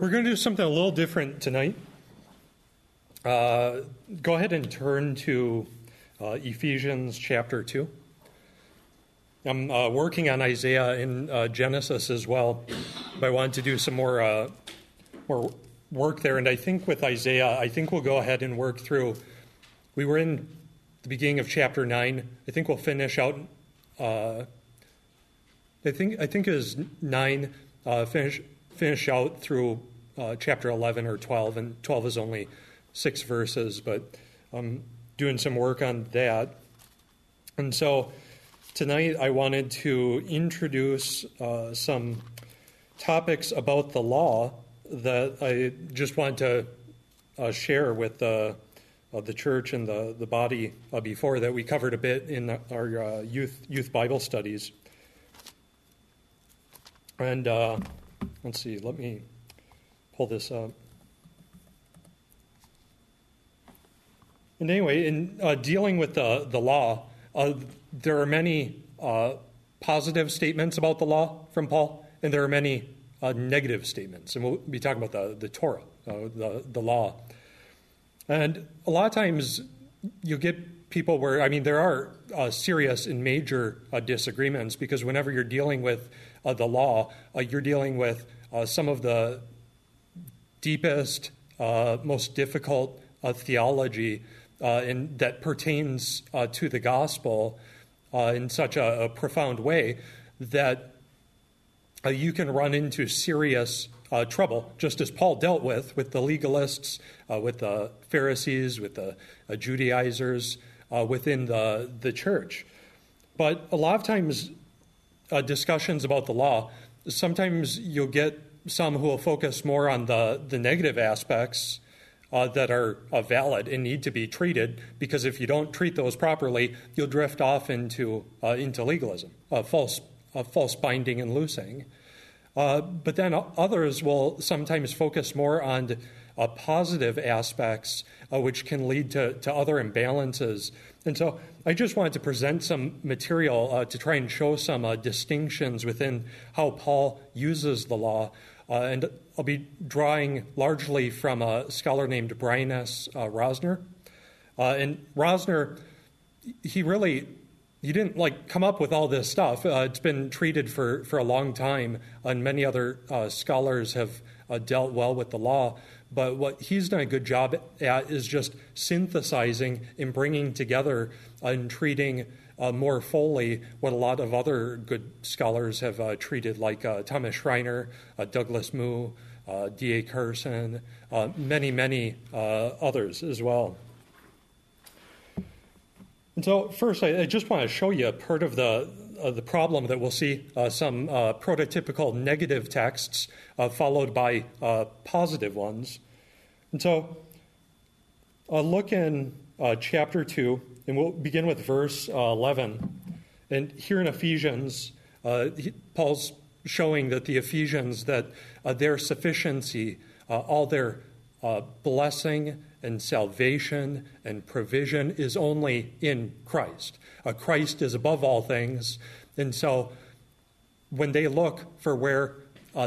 We're going to do something a little different tonight. Uh, go ahead and turn to uh, Ephesians chapter 2. I'm uh, working on Isaiah in uh, Genesis as well, but I wanted to do some more, uh, more work there. And I think with Isaiah, I think we'll go ahead and work through. We were in the beginning of chapter 9. I think we'll finish out. Uh, I think I think it is 9, finish finish out through uh, chapter 11 or 12, and 12 is only six verses, but I'm doing some work on that. And so tonight I wanted to introduce uh, some topics about the law that I just want to uh, share with the, uh, the church and the, the body uh, before that we covered a bit in our uh, youth, youth Bible studies. And let's see, let me pull this up. And anyway, in uh, dealing with the, the law, uh, there are many uh, positive statements about the law from Paul, and there are many uh, negative statements. And we'll be talking about the, the Torah, uh, the, the law. And a lot of times you get people where, I mean, there are uh, serious and major disagreements because whenever you're dealing with the law, you're dealing with some of the deepest, uh, most difficult uh, theology uh, in, that pertains uh, to the gospel uh, in such a, a, profound way that you can run into serious trouble, just as Paul dealt with with the legalists, with the Pharisees, with the Judaizers within the, the church. But a lot of times, discussions about the law, sometimes you'll get some who will focus more on the, the negative aspects uh, that are uh, valid and need to be treated, because if you don't treat those properly, you'll drift off into, uh, into legalism, false, false binding and loosing. Uh, but then others will sometimes focus more on uh, positive aspects, uh, which can lead to, to other imbalances. And so I just wanted to present some material to try and show some distinctions within how Paul uses the law uh, and I'll be drawing largely from a scholar named Brian S. Uh, Rosner. Uh, and Rosner, he really he didn't like come up with all this stuff. Uh, it's been treated for, for a long time, and many other uh, scholars have uh, dealt well with the law. But what he's done a good job at is just synthesizing and bringing together and treating uh, more fully what a lot of other good scholars have uh, treated, like uh, Thomas Schreiner, uh, Douglas Moo, uh, D.A. Carson, uh, many, many others as well. And so, first, I, I, just want to show you part of the the problem that we'll see some prototypical negative texts followed by positive ones. And so, look in chapter 2, and we'll begin with verse uh, 11. And here in Ephesians, uh, he, Paul's showing that the Ephesians, that uh, their sufficiency, uh, all their uh, blessing and salvation and provision is only in Christ. Uh, Christ is above all things. And so when they look for where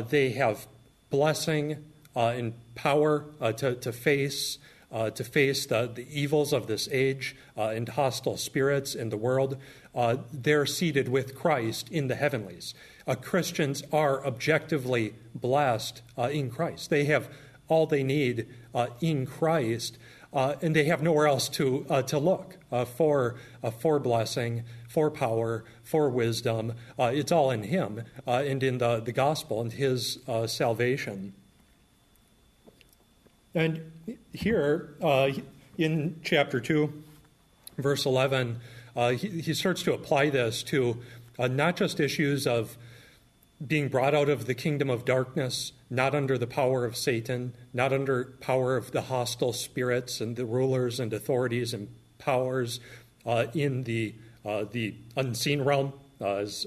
they have blessing and power to, to face uh, to face the, the evils of this age uh, and hostile spirits in the world, uh, they're seated with Christ in the heavenlies. Uh, Christians are objectively blessed uh, in Christ. They have all they need uh, in Christ, and they have nowhere else to, to look for, for blessing, for power, for wisdom. it's all in Him and in the, the gospel and His salvation. And here uh, in chapter 2, verse 11, uh, he, he, starts to apply this to uh, not just issues of being brought out of the kingdom of darkness, not under the power of Satan, not under power of the hostile spirits and the rulers and authorities and powers uh, in the uh, the unseen realm, uh, as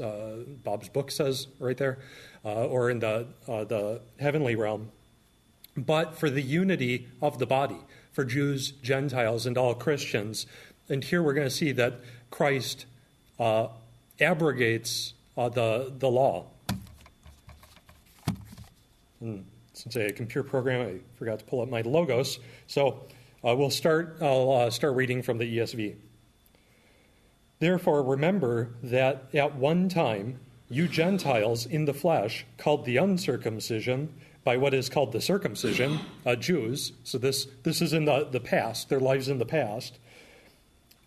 Bob's book says right there, or in the the heavenly realm but for the unity of the body, for Jews, Gentiles, and all Christians. And here we're going to see that Christ uh, abrogates uh, the, the law. And since a computer program, I forgot to pull up my logos. So uh, we'll start. I'll uh, start reading from the ESV. Therefore, remember that at one time you Gentiles in the flesh, called the uncircumcision by what is called the circumcision, uh, Jews. So this this is in the the past. Their lives in the past.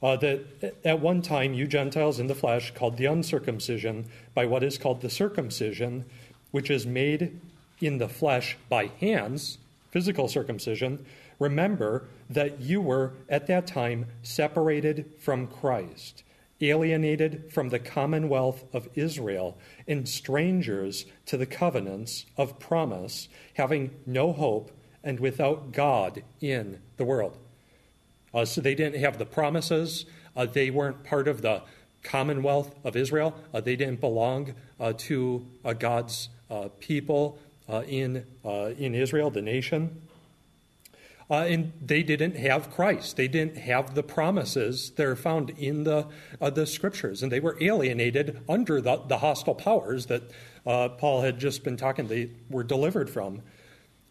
Uh, that at one time you Gentiles in the flesh, called the uncircumcision by what is called the circumcision, which is made in the flesh by hands, physical circumcision, remember that you were at that time separated from Christ, alienated from the commonwealth of Israel, and strangers to the covenants of promise, having no hope and without God in the world. Uh, so they didn't have the promises, uh, they weren't part of the commonwealth of Israel, uh, they didn't belong uh, to uh, God's uh, people in, in Israel, the nation. Uh, and they didn't have Christ. They didn't have the promises that are found in the, uh, the scriptures. And they were alienated under the, the hostile powers that uh, Paul had just been talking, they were delivered from.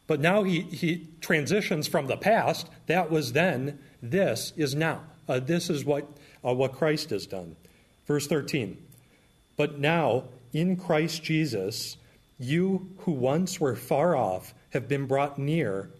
But now he, he transitions from the past. That was then. This is now. Uh, this is what, uh, what Christ has done. Verse 13. But now, in Christ Jesus, you who once were far off have been brought near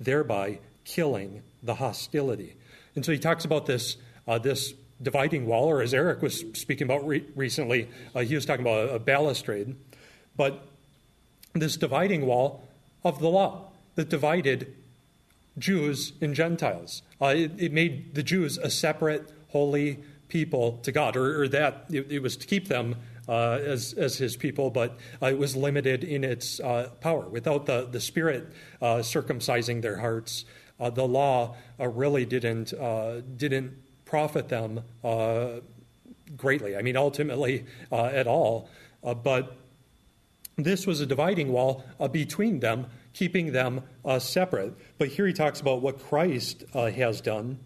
thereby killing the hostility. And so he talks about this, uh, this dividing wall, or as Eric was speaking about re- recently, uh, he was talking about a, a balustrade, but this dividing wall of the law that divided Jews and Gentiles. Uh, it, it, made the Jews a separate, holy people to God, or, or that it, it, was to keep them uh, as, as his people, but uh, it was limited in its uh, power. Without the, the Spirit uh, circumcising their hearts, uh, the law really didn't, didn't profit them greatly. I mean, ultimately, at all. but this was a dividing wall between them, keeping them separate. But here he talks about what Christ has done.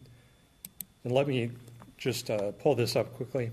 And let me just pull this up quickly.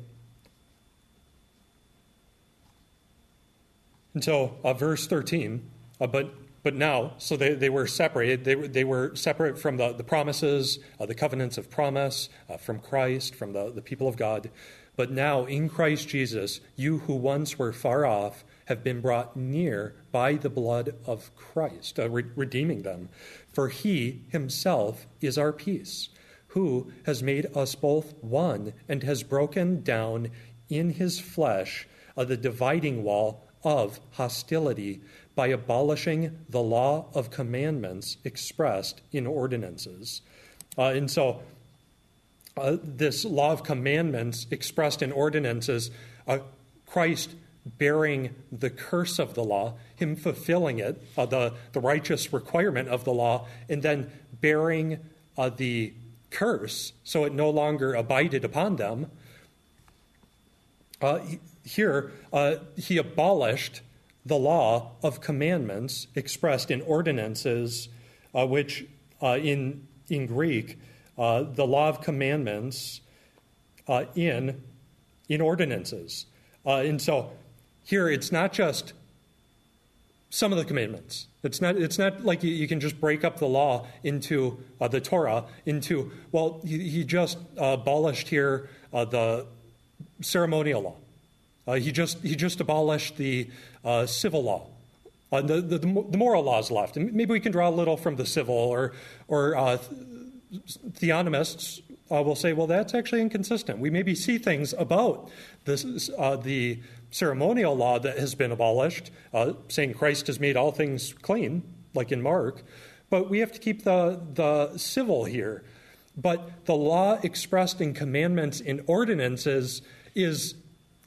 So, uh, verse 13, uh, but but now, so they, they were separated. They, they were separate from the, the promises, uh, the covenants of promise, uh, from Christ, from the, the people of God. But now, in Christ Jesus, you who once were far off have been brought near by the blood of Christ, uh, re- redeeming them. For he himself is our peace, who has made us both one and has broken down in his flesh uh, the dividing wall of hostility by abolishing the law of commandments expressed in ordinances. Uh, and so, uh, this law of commandments expressed in ordinances, uh, Christ bearing the curse of the law, Him fulfilling it, uh, the, the righteous requirement of the law, and then bearing uh, the curse so it no longer abided upon them. Uh, here, uh, he abolished the law of commandments expressed in ordinances, uh, which uh, in, in Greek, uh, the law of commandments uh, in, in ordinances. Uh, and so here it's not just some of the commandments. It's not, it's not like you, you can just break up the law into the Torah, into, well, he, he just abolished here the ceremonial law. Uh, he, just, he just abolished the uh, civil law. Uh, the, the, the, moral laws left. And maybe we can draw a little from the civil, or, or uh, theonomists uh, will say, well, that's actually inconsistent. We maybe see things about this, uh, the ceremonial law that has been abolished, saying Christ has made all things clean, like in Mark, but we have to keep the, the civil here. But the law expressed in commandments and ordinances is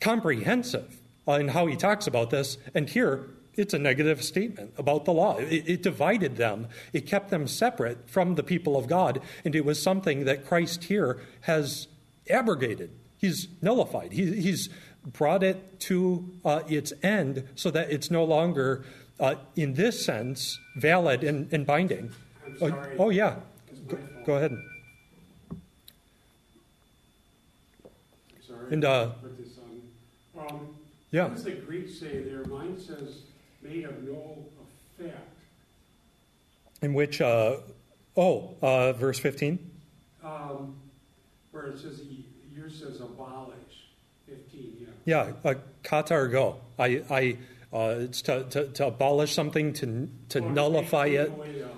comprehensive in how he talks about this. And here, it's a negative statement about the law. It, it, divided them, it kept them separate from the people of God, and it was something that Christ here has abrogated. He's nullified. He, he's brought it to uh, its end so that it's no longer, uh, in this sense, valid and, and binding. Oh, oh, yeah. Go, go, ahead. Sorry. And, uh, um, yeah. What does the Greek say there? Mine says made of no effect. In which, uh, oh, uh, verse 15? Um, where it says, yours says abolish. 15, yeah. Yeah, uh, katargeo. I, I, uh, it's to, to, to, abolish something, to, to well, nullify it. Away, uh,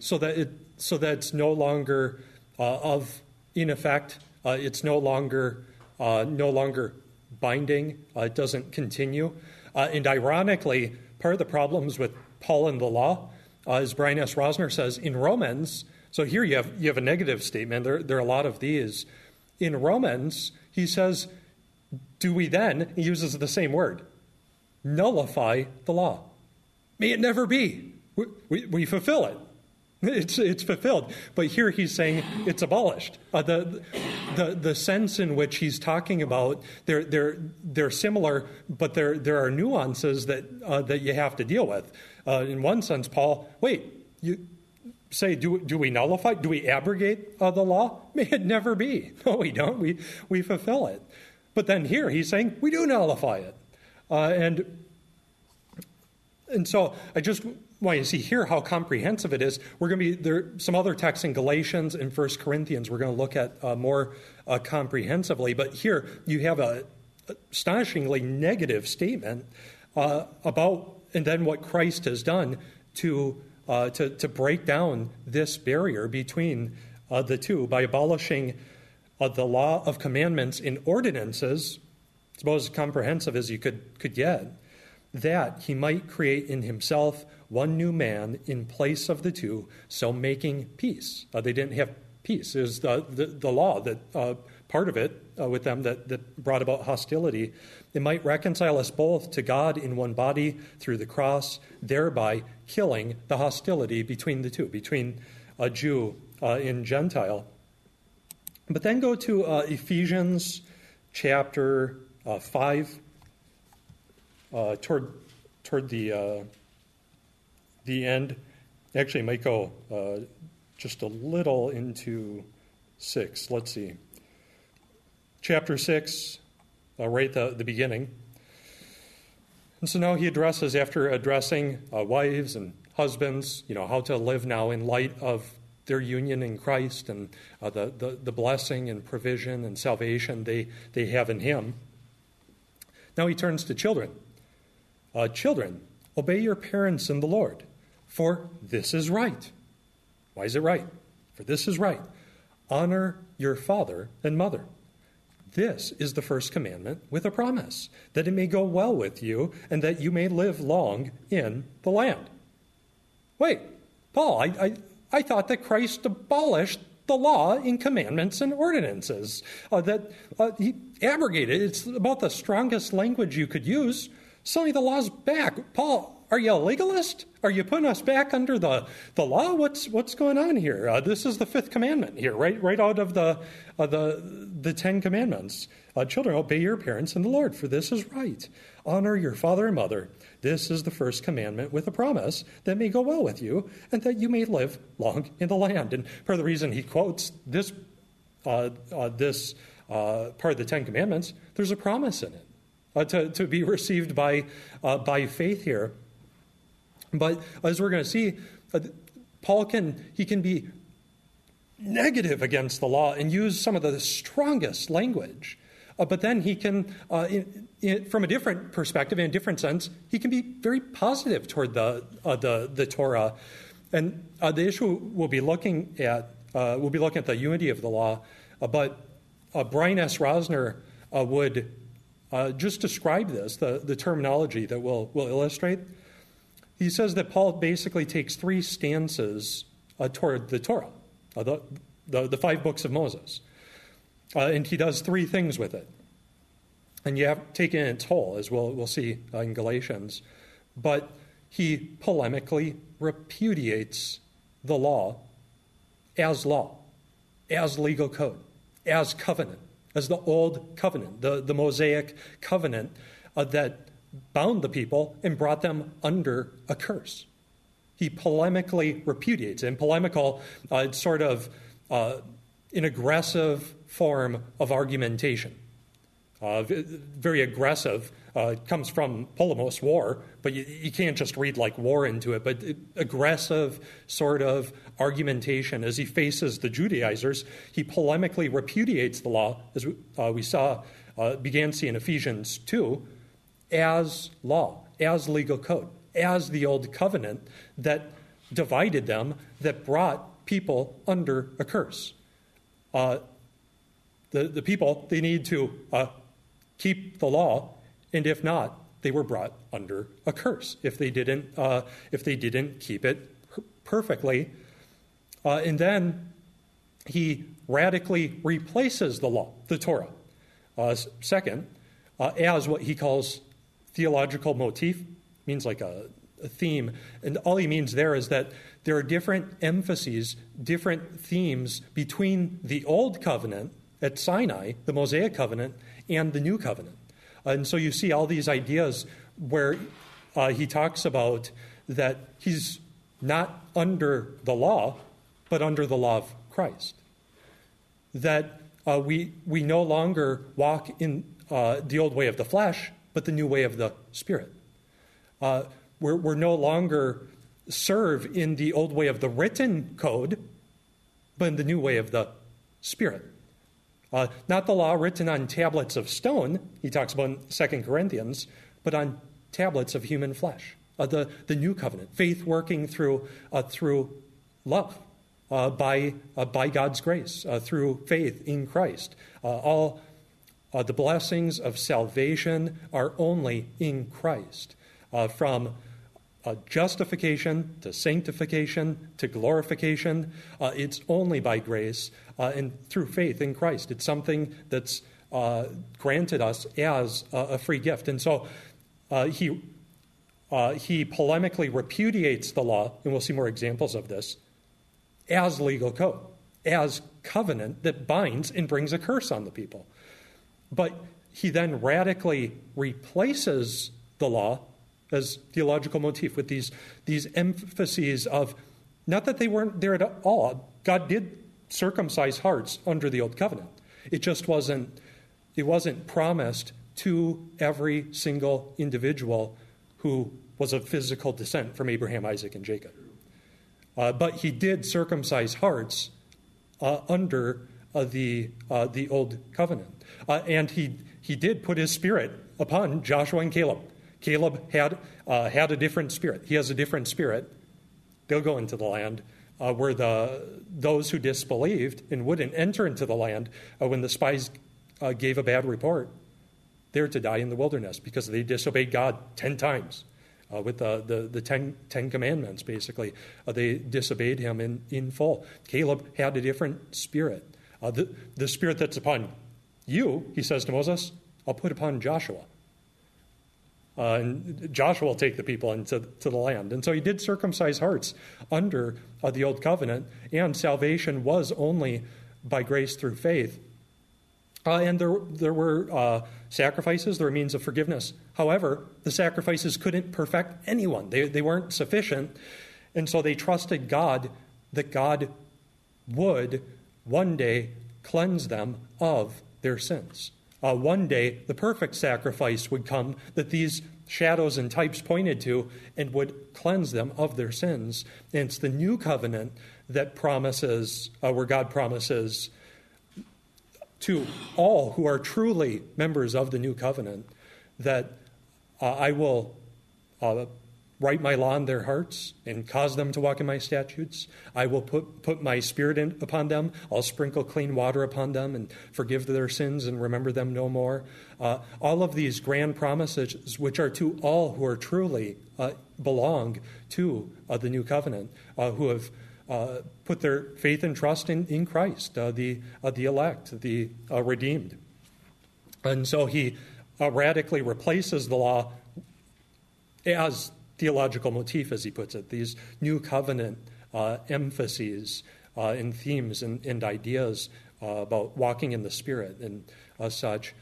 so that it, so that it's no longer uh, of in effect. Uh, it's no longer, uh, no longer binding. Uh, it doesn't continue. Uh, and ironically, part of the problems with Paul and the law, uh, as Brian S. Rosner says in Romans, so here you have, you have a negative statement. There, there are a lot of these. In Romans, he says, Do we then, he uses the same word, nullify the law? May it never be. We, we, we fulfill it. It's, it's fulfilled. But here he's saying it's abolished. Uh, the, the, the sense in which he's talking about, they're, they're, they're similar, but there, there are nuances that, uh, that you have to deal with. Uh, in one sense, Paul, wait, you say, do, do we nullify, do we abrogate uh, the law? May it never be. No, we don't. We, we fulfill it. But then here he's saying we do nullify it. Uh, and, and so I just want you see here how comprehensive it is. We're going to be there some other texts in Galatians and First Corinthians. We're going to look at uh, more uh, comprehensively. But here you have a astonishingly negative statement uh, about and then what Christ has done to uh, to, to break down this barrier between uh, the two by abolishing uh, the law of commandments in ordinances. It's about as comprehensive as you could could get. That he might create in himself one new man in place of the two, so making peace. Uh, they didn't have peace. It was the, the, the law that uh, part of it uh, with them that, that brought about hostility. It might reconcile us both to God in one body through the cross, thereby killing the hostility between the two, between a Jew uh, and Gentile. But then go to uh, Ephesians chapter uh, 5, uh, toward, toward the the end. Actually, might go uh, just a little into 6. Let's see. Chapter 6, uh, right at the, the beginning. And so now he addresses, after addressing uh, wives and husbands, you know, how to live now in light of their union in Christ and uh, the, the, the, blessing and provision and salvation they, they have in him. Now he turns to children. Uh, children, obey your parents in the Lord, for this is right. Why is it right? For this is right. Honor your father and mother. This is the first commandment with a promise that it may go well with you and that you may live long in the land. Wait, Paul, I, I, I thought that Christ abolished the law in commandments and ordinances, uh, that uh, he abrogated. It's about the strongest language you could use. Suddenly the law's back. Paul, are you a legalist? Are you putting us back under the, the law? What's what's going on here? Uh, this is the fifth commandment here, right right out of the uh, the the Ten Commandments. Uh, children, obey your parents in the Lord, for this is right. Honor your father and mother. This is the first commandment with a promise that may go well with you and that you may live long in the land. And part of the reason he quotes this uh, uh, this uh, part of the Ten Commandments, there's a promise in it. to, to be received by, by faith here. But as we're going to see, uh, Paul can he can be negative against the law and use some of the strongest language. Uh, but then he can, uh, in, in, from a different perspective, in a different sense, he can be very positive toward the uh, the, the Torah. And uh, the issue we'll be looking at uh, we'll be looking at the unity of the law. but Brian S. Rosner would just describe this, the, the terminology that we'll, we'll illustrate he says that Paul basically takes three stances uh, toward the Torah, uh, the, the, the, five books of Moses. Uh, and he does three things with it. and you have taken its whole, as we'll, we'll see uh, in Galatians. But he polemically repudiates the law as law, as legal code, as covenant, as the old covenant, the, the Mosaic covenant uh, that bound the people and brought them under a curse. He polemically repudiates. And polemical, uh, it's sort of uh, an aggressive form of argumentation. Uh, very aggressive. Uh, it comes from polemos, war, but you, you, can't just read like war into it. But aggressive sort of argumentation as he faces the Judaizers, he polemically repudiates the law, as we, uh, we saw, uh, began seeing Ephesians 2, as law, as legal code, as the old covenant that divided them, that brought people under a curse. Uh, the, the people, they need to uh, keep the law, and if not, they were brought under a curse if they didn't, uh, if they didn't keep it perfectly. Uh, and then he radically replaces the law, the Torah, uh, second, uh, as what he calls theological motif, means like a, a theme. And all he means there is that there are different emphases, different themes between the Old Covenant at Sinai, the Mosaic Covenant, and the New Covenant. And so you see all these ideas where uh, he talks about that he's not under the law, but under the law of Christ. That uh, we, we no longer walk in uh, the old way of the flesh, but the new way of the Spirit. Uh, we're, we're no longer serve in the old way of the written code, but in the new way of the Spirit. Uh, not the law written on tablets of stone, he talks about in 2 Corinthians, but on tablets of human flesh. Uh, the, the new covenant, faith working through, uh, through love, uh, by, uh, by God's grace, uh, through faith in Christ. all the blessings of salvation are only in Christ. from uh, justification to sanctification to glorification. Uh, it's only by grace uh, and through faith in Christ. It's something that's uh, granted us as a, free gift. And so uh, he, uh, he polemically repudiates the law, and we'll see more examples of this, as legal code, as covenant that binds and brings a curse on the people. But he then radically replaces the law as theological motif with these, these emphases of not that they weren't there at all. God did circumcise hearts under the old covenant. It just wasn't it wasn't promised to every single individual who was of physical descent from Abraham, Isaac, and Jacob. Uh, but he did circumcise hearts uh, under uh, the, uh, the old covenant. Uh, and he, he did put his spirit upon Joshua and Caleb. Caleb had, uh, had a different spirit. He has a different spirit. They'll go into the land uh, where the, those who disbelieved and wouldn't enter into the land uh, when the spies uh, gave a bad report, they're to die in the wilderness because they disobeyed God 10 times. Uh, with the, the, the ten, ten Commandments, basically. Uh, they disobeyed him in, in full. Caleb had a different spirit. the, the spirit that's upon you, he says to Moses, I'll put upon Joshua. Uh, and Joshua will take the people into to the land. And so he did circumcise hearts under uh, the old covenant, and salvation was only by grace through faith. Uh, and there, there were uh, sacrifices, there were means of forgiveness. However, the sacrifices couldn't perfect anyone, they, they weren't sufficient. And so they trusted God that God would one day cleanse them of their sins uh, one day the perfect sacrifice would come that these shadows and types pointed to and would cleanse them of their sins. And it's the new covenant that promises, uh, where God promises to all who are truly members of the new covenant that uh, I will uh, write my law in their hearts and cause them to walk in my statutes. I will put, put my spirit in, upon them. I'll sprinkle clean water upon them and forgive their sins and remember them no more. Uh, all of these grand promises, which are to all who are truly uh, belong to uh, the new covenant, uh, who have uh, put their faith and trust in, in Christ, uh, the, the elect, the redeemed. And so he radically replaces the law as theological motif, as he puts it, these new covenant uh, emphases uh, and themes and, and ideas uh, about walking in the Spirit and such.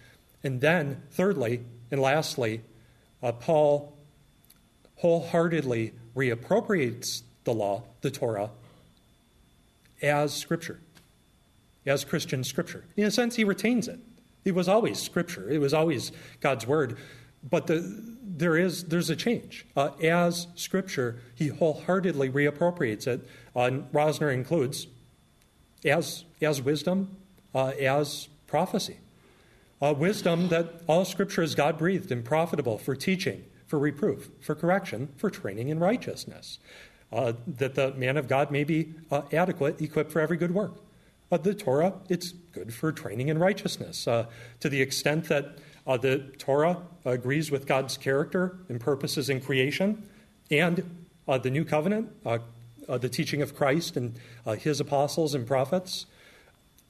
And then, thirdly and lastly, uh, Paul wholeheartedly reappropriates the law, the Torah, as Scripture, as Christian Scripture. In a sense, he retains it. It was always Scripture, it was always God's Word. But the, there is there's a change. Uh, as Scripture, he wholeheartedly reappropriates it. Uh, Rosner includes as, as wisdom, uh, as prophecy. Uh, wisdom that all Scripture is God breathed and profitable for teaching, for reproof, for correction, for training in righteousness, uh, that the man of God may be uh, adequate, equipped for every good work. The Torah, it's good for training in righteousness to the extent that uh, the Torah agrees with God's character and purposes in creation, and the new covenant, the teaching of Christ and his apostles and prophets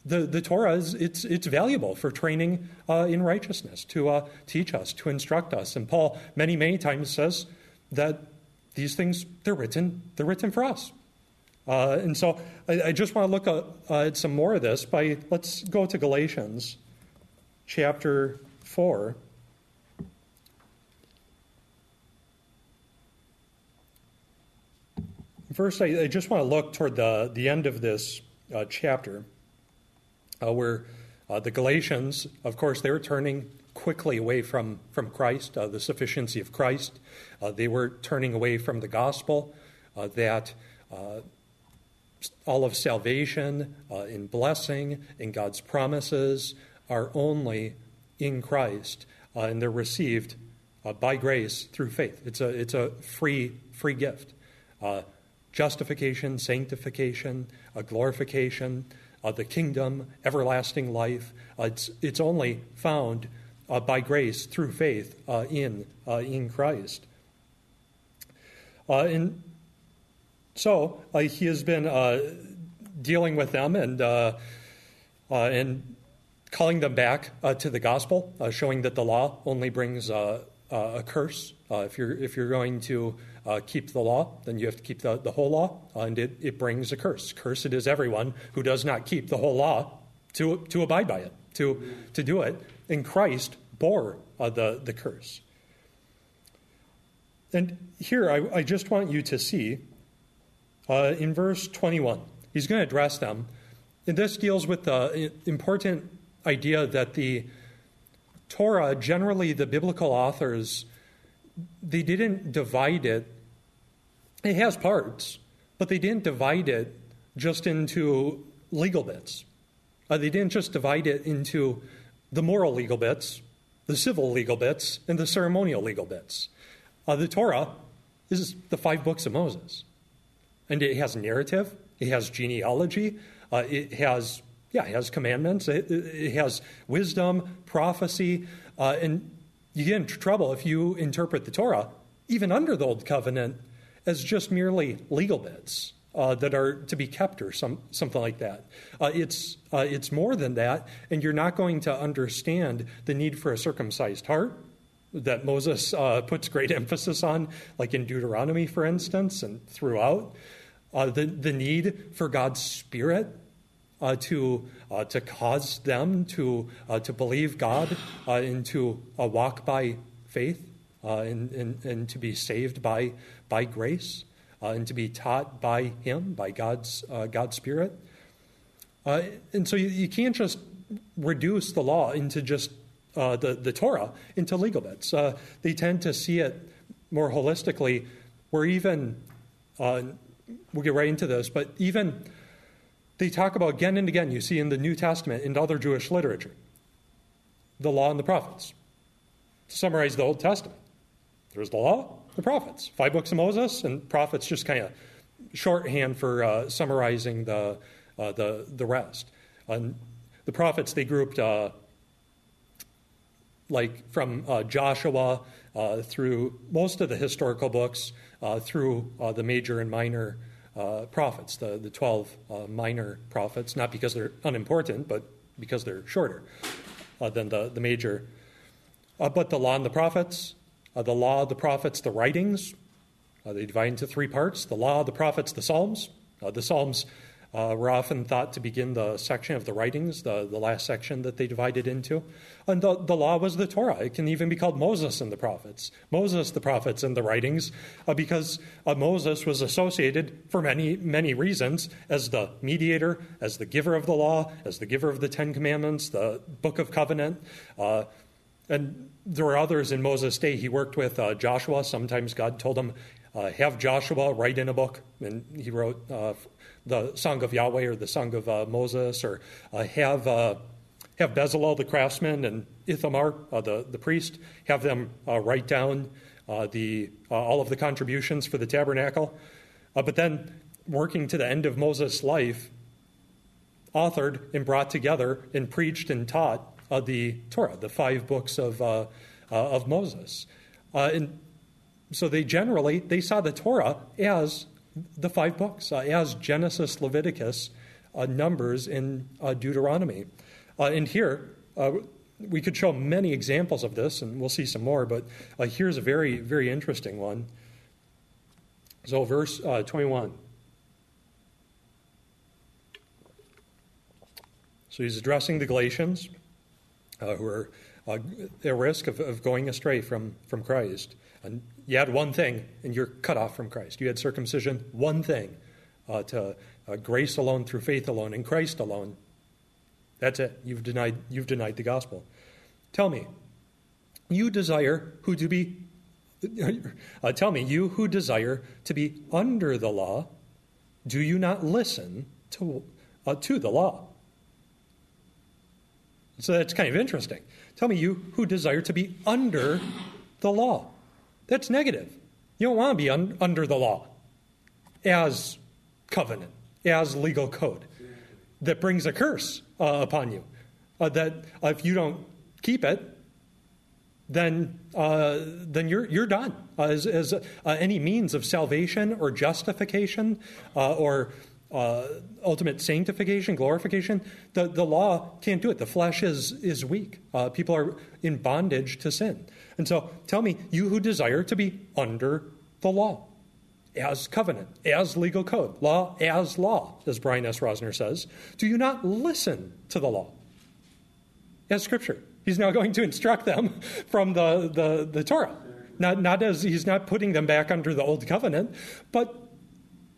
the, the Torah is it's, it's valuable for training uh, in righteousness, to uh, teach us, to instruct us. And Paul many, many times says that these things, they're written, they're written for us. Uh, and so I, I, just want to look at, uh, at some more of this by, let's go to Galatians chapter 4. First, I, I just want to look toward the, the end of this uh, chapter uh, where uh, the Galatians, of course, they were turning quickly away from, from Christ, uh, the sufficiency of Christ. Uh, they were turning away from the gospel, uh, that all of salvation in blessing in God's promises are only in Christ, and they're received by grace through faith. It's a, it's a free, free gift. justification, sanctification, glorification uh, the kingdom, everlasting life. Uh, it's, it's only found uh, by grace through faith uh, in, uh, in Christ. Uh, and so he has been dealing with them and, and calling them back to the gospel, showing that the law only brings a curse. if, you're, if you're going to uh, keep the law, then you have to keep the, the whole law, uh, and it, it brings a curse. Cursed is everyone who does not keep the whole law to, to abide by it, to, to do it. And Christ bore uh, the, the curse. And here, I, I just want you to see uh, in verse 21, he's going to address them. And this deals with the important idea that the Torah, generally the biblical authors, they didn't divide it it has parts, but they didn't divide it just into legal bits. Uh, they didn't just divide it into the moral legal bits, the civil legal bits, and the ceremonial legal bits. Uh, the Torah is the five books of Moses. And it has narrative, it has genealogy, uh, it has, yeah, it has commandments, it, has wisdom, prophecy, uh, and you get into trouble if you interpret the Torah, even under the Old Covenant, as just merely legal bits. Uh, that are to be kept or some, something like that. Uh, it's, uh, it's more than that, and you're not going to understand the need for a circumcised heart that Moses uh, puts great emphasis on, like in Deuteronomy, for instance, and throughout. Uh, the, the need for God's Spirit uh, to, to cause them to, to believe God and to walk by faith and, and, and to be saved by by grace uh, and to be taught by Him, by God's, uh, God's Spirit. Uh, and so you, you, can't just reduce the law into just uh, the, the Torah into legal bits. Uh, they tend to see it more holistically, where even, uh, we'll get right into this, but even they talk about again and again, you see in the New Testament and other Jewish literature, the law and the prophets. To summarize the Old Testament, there's the law, the prophets. Five books of Moses, and prophets just kind of shorthand for uh, summarizing the, uh, the, the rest. And the prophets, they grouped uh, like from uh, Joshua uh, through most of the historical books, uh, through the major and minor prophets, the, the 12 minor prophets, not because they're unimportant, but because they're shorter than the, the major Uh, but the law and the prophets, uh, the law, the prophets, the writings, uh, they divide into three parts the law, the prophets, the Psalms. Uh, the Psalms uh, were often thought to begin the section of the writings, the, the last section that they divided into. And the, the law was the Torah. It can even be called Moses and the prophets. Moses, the prophets, and the writings, uh, because uh, Moses was associated for many, many reasons as the mediator, as the giver of the law, as the giver of the Ten Commandments, the Book of Covenant. Uh, and there were others in Moses' day. He worked with uh, Joshua. Sometimes God told him, uh, have Joshua write in a book. And he wrote the Song of Yahweh or the Song of uh, Moses, or uh, have uh, have Bezalel the craftsman and Ithamar uh, the the priest have them uh, write down the all of the contributions for the tabernacle. but then, working to the end of Moses' life, authored and brought together and preached and taught the Torah, the five books of of Moses. and so they generally they saw the Torah as the five books, uh, as Genesis, Leviticus, uh, Numbers, and uh, Deuteronomy. Uh, and here, uh, we could show many examples of this, and we'll see some more, but uh, here's a very, very interesting one. So, verse 21. So, he's addressing the Galatians who are at risk of, of going astray from, from Christ. And you had one thing, and you're cut off from Christ. You had circumcision, one thing, uh, to uh, grace alone through faith alone in Christ alone. That's it. You've denied. You've denied the gospel. Tell me, you desire who to be. Uh, tell me, you who desire to be under the law, do you not listen to uh, to the law? So that's kind of interesting. Tell me, you who desire to be under the law. That's negative. You don't want to be un- under the law as covenant, as legal code that brings a curse uh, upon you. Uh, that uh, if you don't keep it, then uh, then you're you're done uh, as, as uh, any means of salvation or justification or Uh, ultimate sanctification, glorification. The the law can't do it. The flesh is is weak. Uh, people are in bondage to sin. And so tell me, you who desire to be under the law, as covenant, as legal code, law as law, as Brian S. Rosner says, do you not listen to the law as scripture? He's now going to instruct them from the, the, the Torah. Not, not as he's not putting them back under the old covenant, but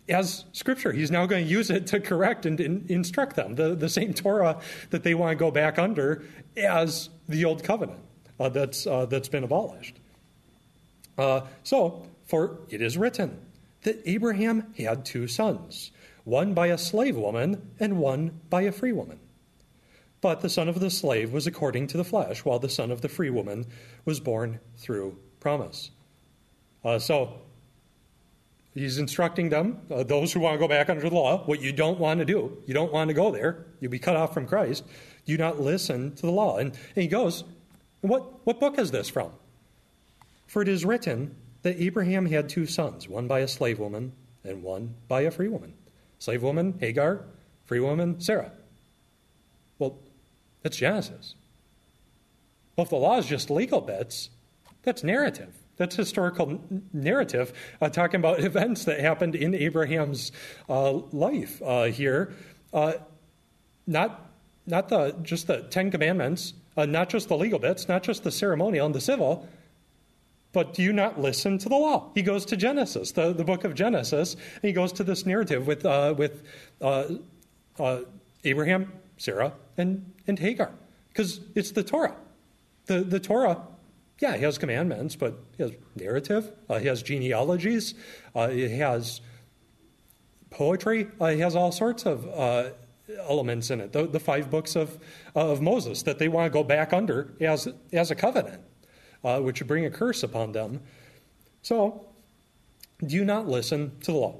as scripture. He's now going to use it to correct and, instruct them. The, the same Torah that they want to go back under as the old covenant uh, that's, uh, that's been abolished. Uh, so, for it is written that Abraham had two sons, one by a slave woman and one by a free woman. But the son of the slave was according to the flesh, while the son of the free woman was born through promise. Uh, so, he's instructing them, uh, those who want to go back under the law, what you don't want to do. You don't want to go there. You'll be cut off from Christ. Do not listen to the law. And, and he goes, what, what book is this from? For it is written that Abraham had two sons, one by a slave woman and one by a free woman. Slave woman, Hagar, free woman, Sarah. Well, that's Genesis. Well, if the law is just legal bits, that's narrative. That's historical narrative, uh, talking about events that happened in Abraham's uh, life uh, here. Uh, not, not the, just the Ten Commandments, uh, not just the legal bits, not just the ceremonial and the civil, but do you not listen to the law? He goes to Genesis, the, the book of Genesis, and he goes to this narrative with, uh, with Abraham, Sarah, and, and Hagar, because it's the Torah. The, the Torah, yeah, he has commandments, but he has narrative, uh, it has genealogies, uh, it has poetry, He has all sorts of elements in it, the, the five books of, of Moses that they want to go back under as, as a covenant, uh, which would bring a curse upon them. So, do not listen to the law?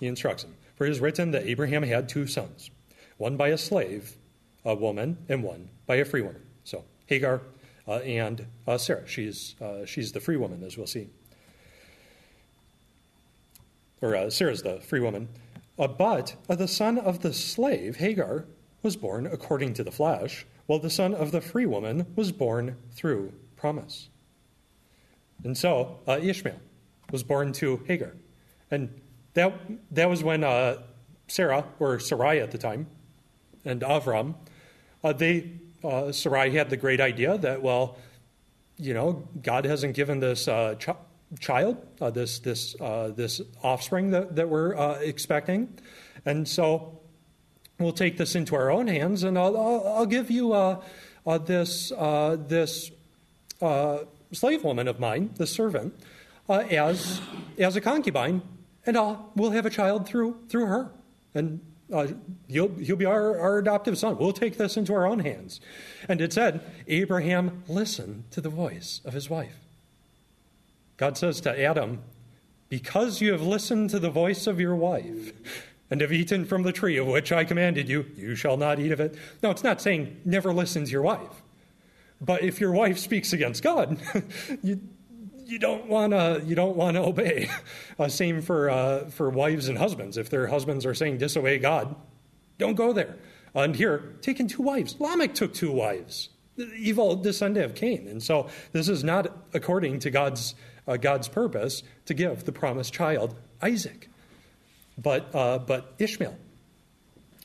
He instructs them. For it is written that Abraham had two sons, one by a slave, a woman, and one by a free woman. So, Hagar uh, and uh, Sarah. She's, uh, she's the free woman, as we'll see. Or uh, Sarah's the free woman. Uh, but uh, the son of the slave, Hagar, was born according to the flesh, while the son of the free woman was born through promise. And so uh, Ishmael was born to Hagar. And that, that was when uh, Sarah, or Sarai at the time, and Avram, uh, they, uh, Sarai had the great idea that, well, you know, God hasn't given this uh, ch- child, uh, this, this, uh, this offspring that, that we're uh, expecting. And so we'll take this into our own hands, and I'll, I'll, I'll give you this, this slave woman of mine, the servant, as, as a concubine, and we'll have a child through, through her. And uh, he'll, he'll be our, our adoptive son. We'll take this into our own hands. And it said, Abraham listened to the voice of his wife. God says to Adam, Because you have listened to the voice of your wife and have eaten from the tree of which I commanded you, you shall not eat of it. No, it's not saying never listen to your wife. But if your wife speaks against God, you, you don't want to you don't want to obey. Uh, same for uh, for wives and husbands. If their husbands are saying disobey God, don't go there. And here, taking two wives. Lamech took two wives, the evil descendant of Cain, and so this is not according to God's uh, God's purpose to give the promised child Isaac, but uh, but Ishmael.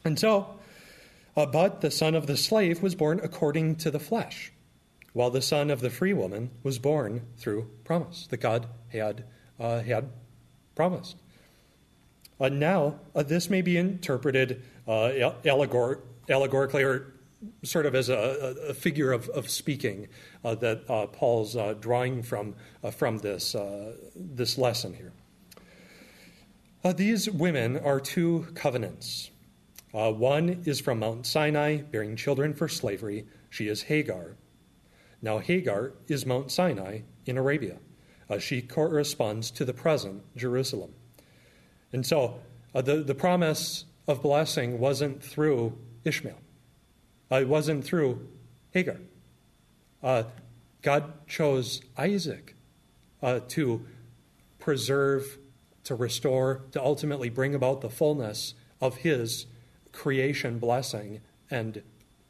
And so, uh, but the son of the slave was born according to the flesh while the son of the free woman was born through promise that God had, uh, had promised. Uh, now, uh, this may be interpreted uh, allegor- allegorically or sort of as a, a figure of, of speaking uh, that uh, Paul's drawing from, from this, this lesson here. these women are two covenants. one is from Mount Sinai, bearing children for slavery. She is Hagar. Now, Hagar is Mount Sinai in Arabia. Uh, she corresponds to the present Jerusalem. And so uh, the, the promise of blessing wasn't through Ishmael, uh, it wasn't through Hagar. Uh, God chose Isaac uh, to preserve, to restore, to ultimately bring about the fullness of his creation blessing and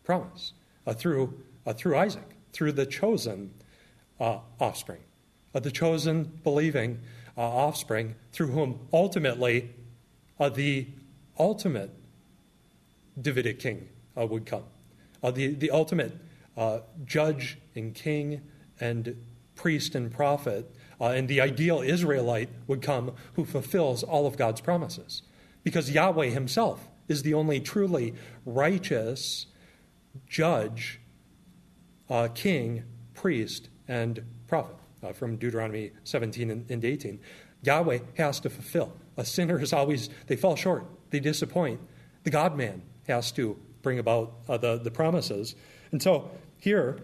promise uh, through, through Isaac through the chosen uh, offspring, uh, the chosen believing uh, offspring, through whom ultimately uh, the ultimate Davidic king uh, would come, uh, the, the ultimate judge and king and priest and prophet, and the ideal Israelite would come who fulfills all of God's promises. Because Yahweh himself is the only truly righteous judge uh, king, priest, and prophet uh, from Deuteronomy 17 and, and 18. Yahweh has to fulfill. A sinner is always, they fall short, they disappoint. The God man has to bring about uh, the, the promises. And so here,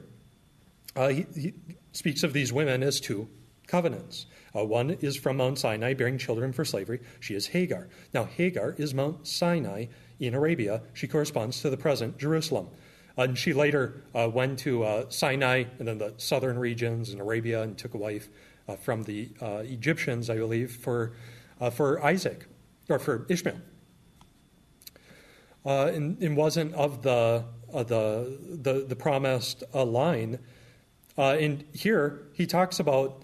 uh, he, he, speaks of these women as two covenants. Uh, one is from Mount Sinai, bearing children for slavery. She is Hagar. Now, Hagar is Mount Sinai in Arabia. She corresponds to the present Jerusalem. And she later uh, went to uh, Sinai and then the southern regions in Arabia and took a wife uh, from the uh, Egyptians, I believe, for, uh, for Isaac, or for Ishmael. Uh, and, and, wasn't of the, the, the, the, promised line. and here he talks about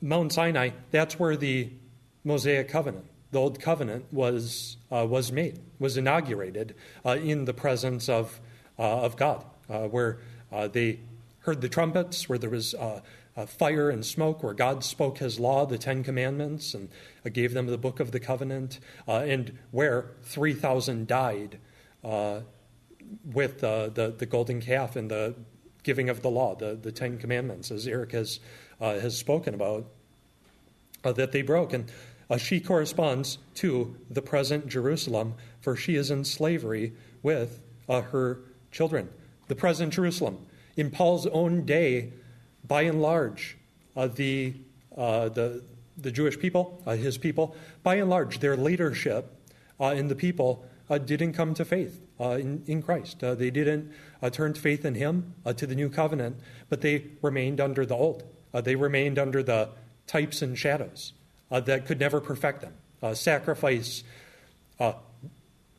Mount Sinai. That's where the Mosaic covenant, the old covenant, was, was made, was inaugurated in the presence of uh, of God, uh, where uh, they heard the trumpets, where there was fire and smoke, where God spoke his law, the Ten Commandments, and gave them the book of the covenant, and where 3,000 died with the, the golden calf and the giving of the law, the, the Ten Commandments, as Eric has, uh, has spoken about, uh, that they broke. And uh, she corresponds to the present Jerusalem, for she is in slavery with her children, the present Jerusalem. In Paul's own day, by and large, uh, the, uh, the, the Jewish people, uh, his people, by and large, their leadership uh, in the people uh, didn't come to faith uh, in, in Christ. they didn't turn to faith in him, to the new covenant, but they remained under the old. they remained under the types and shadows that could never perfect them. sacrifice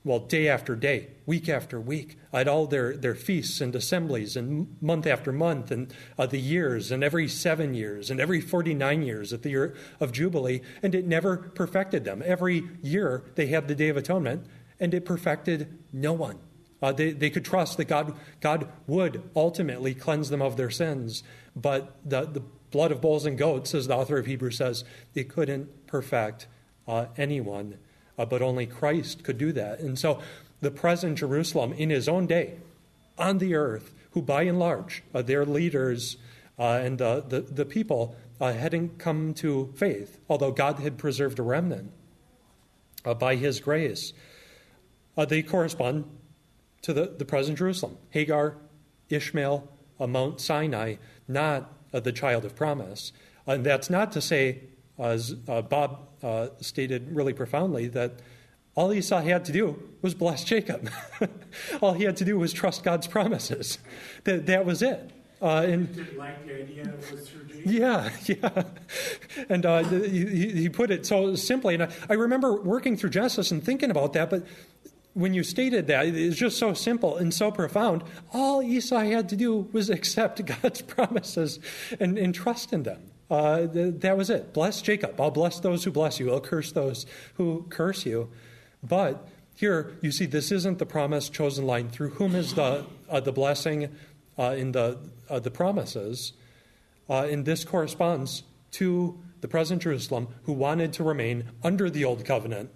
well, day after day, week after week, at all their, their feasts and assemblies, and month after month, and uh, the years, and every seven years, and every 49 years at the year of Jubilee, and it never perfected them. Every year they had the Day of Atonement, and it perfected no one. Uh, they, they could trust that God, God would ultimately cleanse them of their sins, but the, the blood of bulls and goats, as the author of Hebrews says, it couldn't perfect uh, anyone uh, but only Christ could do that. And so the present Jerusalem in his own day on the earth, who by and large, uh, their leaders uh, and the, the people uh, hadn't come to faith, although God had preserved a remnant uh, by his grace, uh, they correspond to the, the present Jerusalem. Hagar, Ishmael, Mount Sinai, not the child of promise. And that's not to say, as Bob uh, stated really profoundly that all Esau had to do was bless Jacob. all he had to do was trust God's promises. That, that was it. Uh, and, like the idea it was through Jacob. Yeah, yeah. And uh, he, he, put it so simply. And I, I remember working through Genesis and thinking about that, but when you stated that, it's just so simple and so profound. All Esau had to do was accept God's promises and, and trust in them. Uh, th- that was it. Bless Jacob. I'll bless those who bless you. I'll curse those who curse you. But here you see this isn't the promise chosen line. Through whom is the uh, the blessing uh, in the uh, the promises? Uh, and this corresponds to the present Jerusalem who wanted to remain under the old covenant,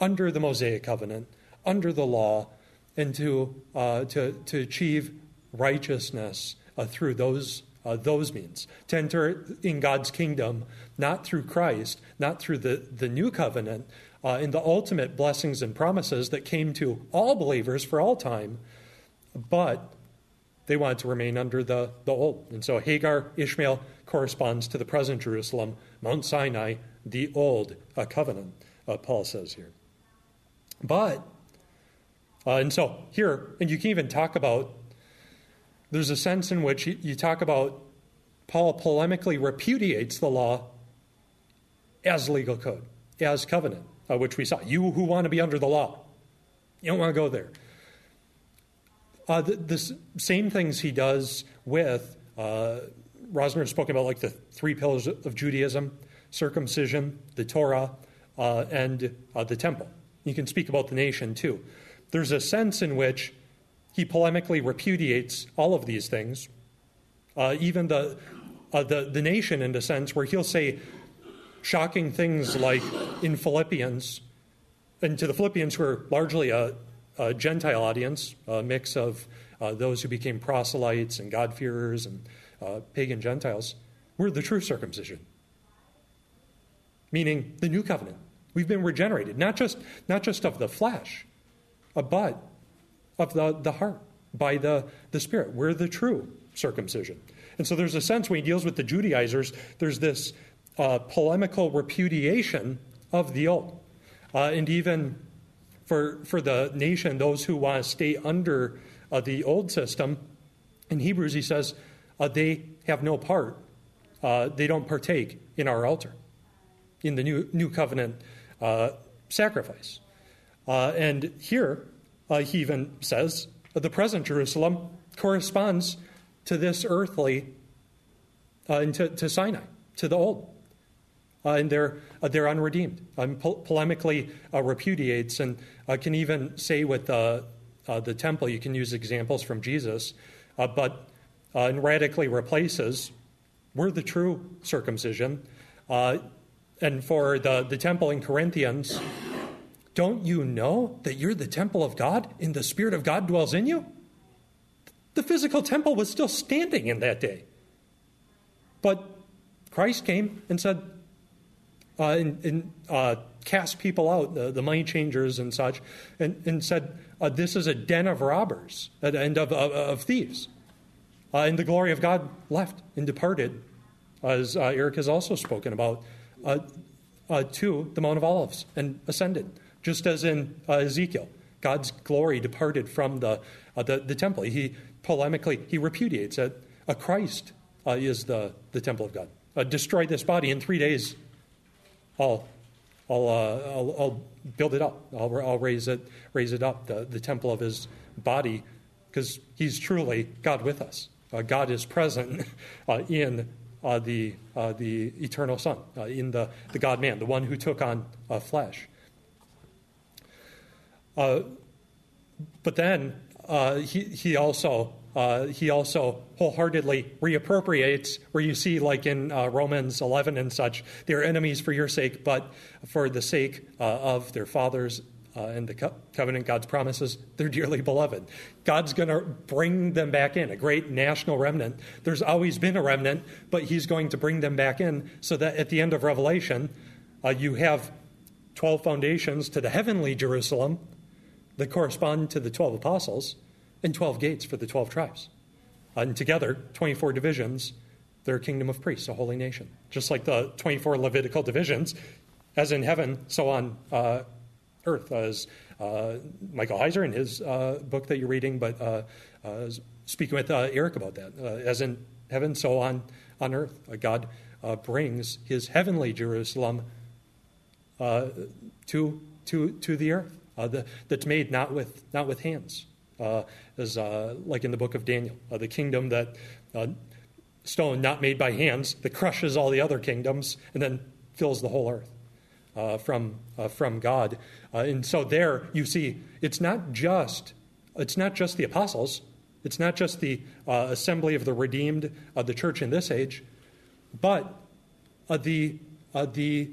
under the Mosaic covenant, under the law, and to uh, to to achieve righteousness through those uh, those means. To enter in God's kingdom, not through Christ, not through the, the new covenant, uh, in the ultimate blessings and promises that came to all believers for all time, but they wanted to remain under the, the old. And so Hagar, Ishmael corresponds to the present Jerusalem, Mount Sinai, the old uh, covenant, uh, Paul says here. But, uh, and so here, and you can even talk about there's a sense in which you talk about Paul polemically repudiates the law as legal code, as covenant, uh, which we saw. You who want to be under the law, you don't want to go there. Uh, the, the, same things he does with, uh, Rosner spoke about like the three pillars of Judaism circumcision, the Torah, uh, and uh, the temple. You can speak about the nation too. There's a sense in which he polemically repudiates all of these things, uh, even the, uh, the, the nation, in a sense, where he'll say shocking things like in Philippians, and to the Philippians, who are largely a, a Gentile audience, a mix of uh, those who became proselytes and God-fearers and uh, pagan Gentiles, we're the true circumcision, meaning the new covenant. We've been regenerated, not just, not just of the flesh, uh, but of the, the heart by the, the Spirit. We're the true circumcision. And so there's a sense when he deals with the Judaizers, there's this uh, polemical repudiation of the old. Uh, and even for, for the nation, those who want to stay under uh, the old system, in Hebrews he says uh, they have no part, uh, they don't partake in our altar, in the new, new covenant uh, sacrifice. and here, uh, he even says the present Jerusalem corresponds to this earthly, uh, and to, to, Sinai, to the old. Uh, and they're, uh, they're unredeemed. Um, po- polemically uh, repudiates and uh, can even say with the, the temple, you can use examples from Jesus, but and radically replaces, we're the true circumcision. and for the, the temple in Corinthians, don't you know that you're the temple of God and the Spirit of God dwells in you? The physical temple was still standing in that day. But Christ came and said, uh, and, and uh, cast people out, the, the, money changers and such, and, and said, uh, This is a den of robbers and of, of, of thieves. Uh, and the glory of God left and departed, as uh, Eric has also spoken about, uh, to the Mount of Olives and ascended just as in uh, Ezekiel. God's glory departed from the, uh, the, the, temple. He polemically, he repudiates it. A Christ uh, is the, the temple of God. Uh, destroy this body in three days, all I'll, uh, I'll, I'll, build it up. I'll, I'll raise it, raise it up, the, the temple of his body, because he's truly God with us. God is present in uh, the, uh, the eternal Son, uh, in the, the God man, the one who took on flesh. But then he, he also uh, he also wholeheartedly reappropriates, where you see, like in uh, Romans 11 and such, they're enemies for your sake, but for the sake uh, of their fathers uh, and the co- covenant, God's promises, they're dearly beloved. God's going to bring them back in, a great national remnant. There's always been a remnant, but He's going to bring them back in so that at the end of Revelation, uh, you have 12 foundations to the heavenly Jerusalem that correspond to the 12 apostles and 12 gates for the 12 tribes. And together, 24 divisions, they're a kingdom of priests, a holy nation. Just like the 24 Levitical divisions, as in heaven, so on uh, earth, as uh, Michael Heiser in his uh, book that you're reading, but uh, uh, speaking with uh, Eric about that. as in heaven, so on, on earth. God brings his heavenly Jerusalem to, to, to the earth the, that's made not with, not with hands uh, as uh, like in the book of Daniel, uh, the kingdom that uh, stone not made by hands that crushes all the other kingdoms and then fills the whole earth uh, from uh, from God. and so there you see, it's not just it's not just the apostles, it's not just the assembly of the redeemed of the church in this age, but the the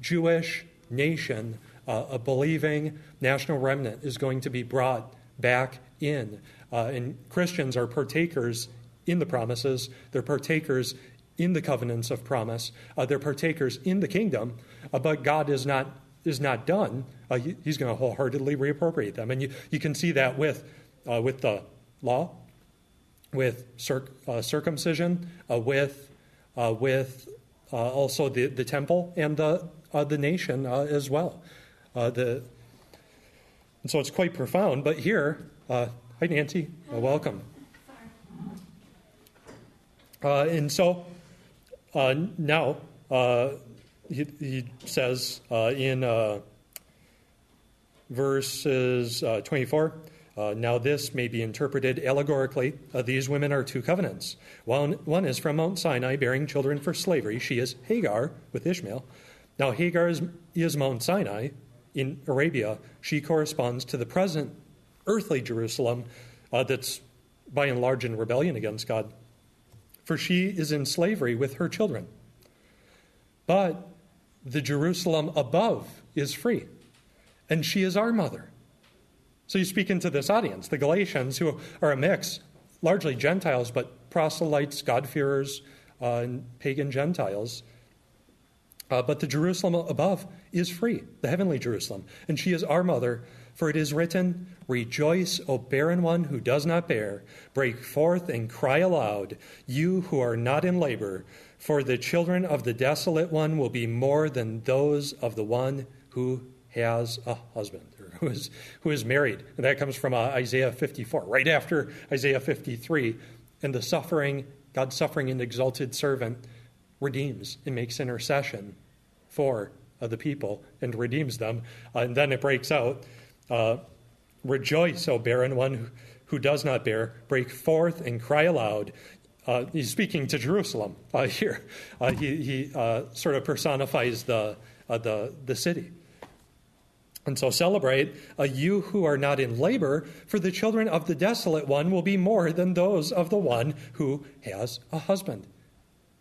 Jewish nation. A believing national remnant is going to be brought back in. Uh, and Christians are partakers in the promises, they're partakers in the covenants of promise, uh, they're partakers in the kingdom, uh, but God is not, is not done. Uh, he, he's going to wholeheartedly reappropriate them. And you, you can see that with, uh, with the law, with circ, uh, circumcision, with, with also the, the temple and the, the nation as well. The, and so it's quite profound. But here, uh, hi, Nancy, uh, welcome. Uh, and so uh, now uh, he, he, says uh, in verses 24. Uh, now, this may be interpreted allegorically. Uh, these women are two covenants. One, one is from Mount Sinai, bearing children for slavery. She is Hagar with Ishmael. Now, Hagar is, is Mount Sinai, in Arabia, she corresponds to the present earthly Jerusalem uh, that's by and large in rebellion against God. For she is in slavery with her children. But the Jerusalem above is free, and she is our mother. So you speak into this audience, the Galatians, who are a mix, largely Gentiles, but proselytes, God-fearers, uh, and pagan Gentiles. Uh, but the Jerusalem above is free, the heavenly Jerusalem, and she is our mother. For it is written, Rejoice, O barren one who does not bear. Break forth and cry aloud, you who are not in labor. For the children of the desolate one will be more than those of the one who has a husband, or who is, who is married. And that comes from uh, Isaiah 54, right after Isaiah 53. And the suffering, God's suffering and exalted servant redeems and makes intercession for uh, the people and redeems them. Uh, and then it breaks out uh, Rejoice, O barren one who, does not bear, break forth and cry aloud. Uh, he's speaking to Jerusalem uh, here. Uh, he, he sort of personifies the, the, the city. And so celebrate, uh, you who are not in labor, for the children of the desolate one will be more than those of the one who has a husband.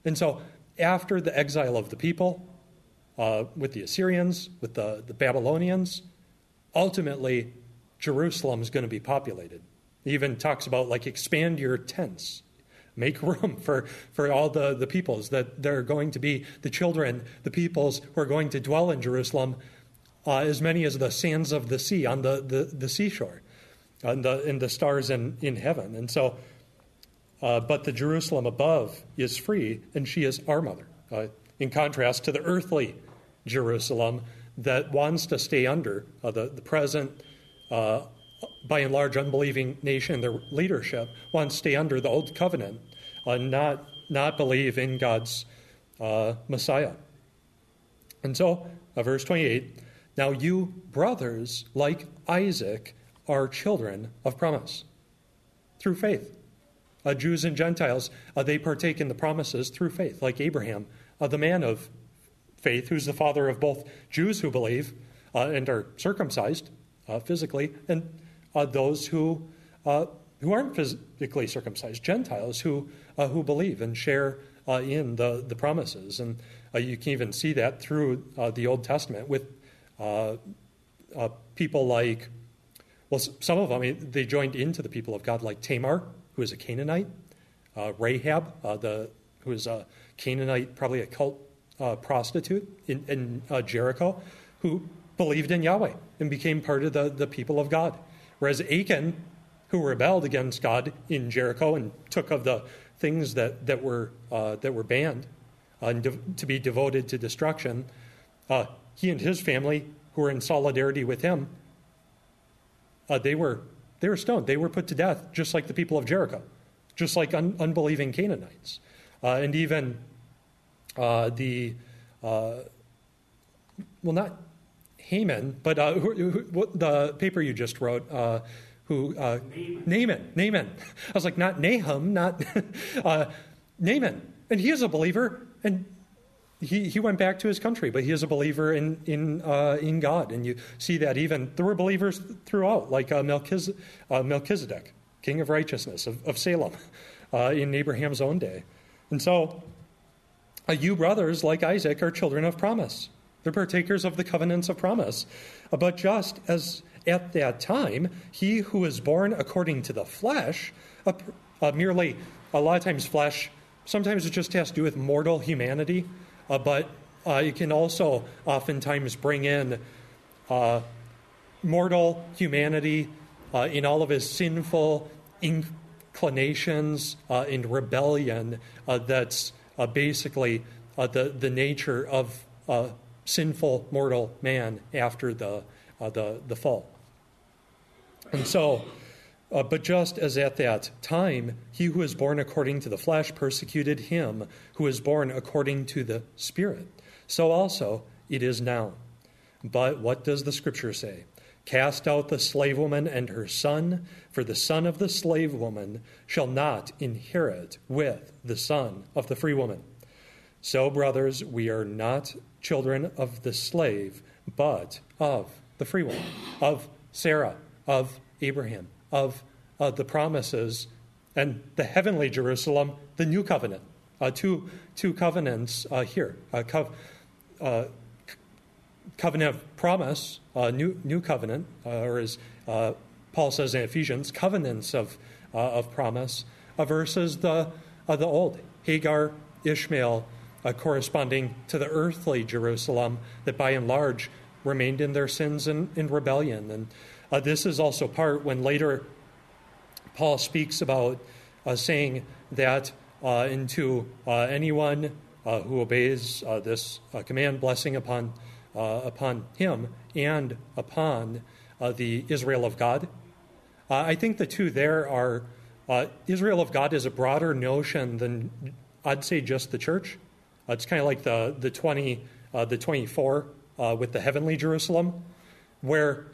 And so after the exile of the people, uh, with the Assyrians, with the, the Babylonians, ultimately Jerusalem is going to be populated. He even talks about like expand your tents, make room for, for all the, the peoples that there are going to be the children, the peoples who are going to dwell in Jerusalem, uh, as many as the sands of the sea on the, the, the seashore, and the, and the stars in, in heaven. And so uh, but the Jerusalem above is free, and she is our mother, uh, in contrast to the earthly Jerusalem that wants to stay under uh, the, the present, uh, by and large, unbelieving nation, their leadership wants to stay under the old covenant, uh, not, not believe in God's uh, Messiah. And so, verse 28 Now you, brothers, like Isaac, are children of promise through faith. Uh, Jews and Gentiles, uh, they partake in the promises through faith, like Abraham, uh, the man of faith, who's the father of both Jews who believe uh, and are circumcised uh, physically, and uh, those who, who aren't physically circumcised, Gentiles who, who believe and share in the, the promises. And you can even see that through the Old Testament with people like, well, some of them, they joined into the people of God, like Tamar, who is a Canaanite, uh, Rahab, uh, the, who is a Canaanite, probably a cult uh, prostitute in, in uh, Jericho, who believed in Yahweh and became part of the, the people of God. Whereas Achan, who rebelled against God in Jericho and took of the things that, that, were, uh, that were banned uh, and de- to be devoted to destruction, he and his family, who were in solidarity with him, they were they were stoned. They were put to death, just like the people of Jericho, just like un- unbelieving Canaanites. Uh, and even uh, the, uh, well, not Haman, but uh, who, who, the paper you just wrote, uh, who, uh, Naaman. Naaman, Naaman. I was like, not Nahum, not Naaman. And he is a believer, and he, he went back to his country, but he is a believer in, in, uh, in God. And you see that even, there were believers throughout, like uh, Melchiz- uh, Melchizedek, king of righteousness of, of Salem, uh, in Abraham's own day. And so, uh, you brothers, like Isaac, are children of promise. They're partakers of the covenants of promise. Uh, but just as at that time, he who is born according to the flesh, merely, a lot of times, flesh, sometimes it just has to do with mortal humanity. Uh, but uh, you can also oftentimes bring in uh, mortal humanity uh, in all of his sinful inclinations uh, in rebellion uh, that's basically the, the nature of sinful mortal man after the, the, the fall. And so, uh, but just as at that time, he who is born according to the flesh persecuted him who is born according to the Spirit, so also it is now. But what does the Scripture say? Cast out the slave woman and her son, for the son of the slave woman shall not inherit with the son of the free woman. So, brothers, we are not children of the slave, but of the free woman, of Sarah, of Abraham of uh, the promises and the heavenly Jerusalem, the new covenant. Uh, two, two covenants uh, here uh, co- uh, covenant of promise, uh, new, new covenant, or as Paul says in Ephesians, covenants of, of promise, versus the, the old. Hagar, Ishmael, corresponding to the earthly Jerusalem that by and large remained in their sins and in rebellion. And uh, this is also part when later Paul speaks about uh, saying that uh, into uh, anyone uh, who obeys uh, this command, blessing upon, upon him and upon the Israel of God. I think the two there are Israel of God is a broader notion than I'd say just the church. it's kind of like the, the, 20, the 24 with the heavenly Jerusalem, where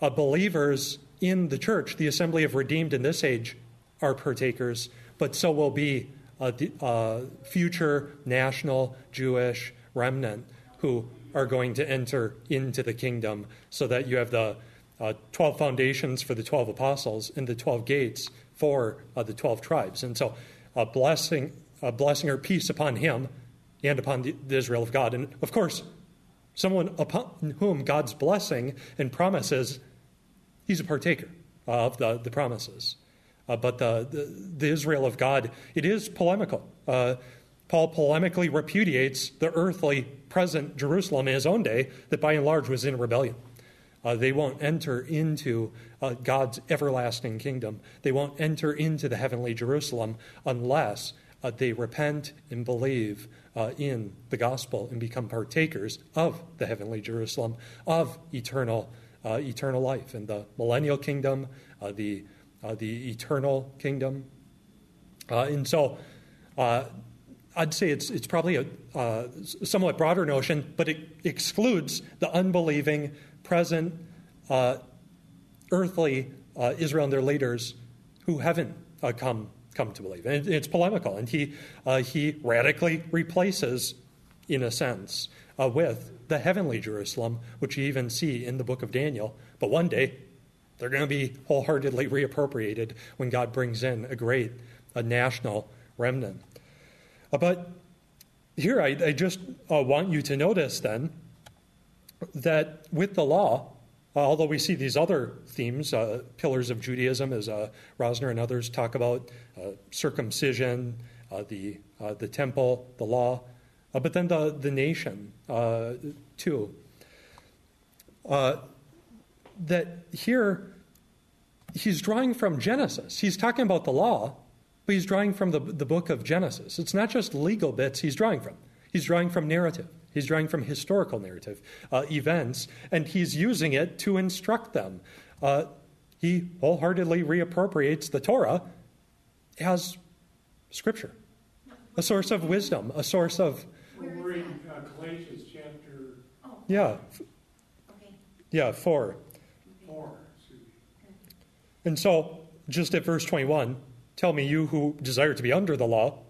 uh, believers in the church, the assembly of redeemed in this age, are partakers, but so will be a, a future national Jewish remnant who are going to enter into the kingdom, so that you have the uh, 12 foundations for the 12 apostles and the 12 gates for uh, the 12 tribes. And so, a blessing, a blessing or peace upon him and upon the, the Israel of God. And of course, someone upon whom God's blessing and promises, he's a partaker of the, the promises. Uh, but the, the, the, Israel of God, it is polemical. Uh, Paul polemically repudiates the earthly present Jerusalem in his own day that by and large was in rebellion. Uh, they won't enter into uh, God's everlasting kingdom. They won't enter into the heavenly Jerusalem unless uh, they repent and believe uh, in the gospel and become partakers of the heavenly Jerusalem, of eternal, uh, eternal life and the millennial kingdom, uh, the, uh, the eternal kingdom. Uh, and so, uh, I'd say it's, it's probably a somewhat broader notion, but it excludes the unbelieving, present, earthly Israel and their leaders who haven't come, come to believe. And it's polemical, and he, uh, he radically replaces, in a sense, uh, with the heavenly Jerusalem, which you even see in the book of Daniel. But one day, they're going to be wholeheartedly reappropriated when God brings in a great a national remnant. Uh, but here, I, I just uh, want you to notice then that with the law, although we see these other themes, uh, pillars of Judaism, as uh, Rosner and others talk about, uh, circumcision, the, the temple, the law, but then the, the nation, too. that here, he's drawing from Genesis. He's talking about the law, but he's drawing from the, the book of Genesis. It's not just legal bits he's drawing from, he's drawing from narrative. He's drawing from historical narrative uh, events, and he's using it to instruct them. Uh, he wholeheartedly reappropriates the Torah as scripture, a source of wisdom, a source of. We're in uh, Galatians chapter Oh, Yeah, okay. yeah, four. four. And so, just at verse 21, tell me, you who desire to be under the law,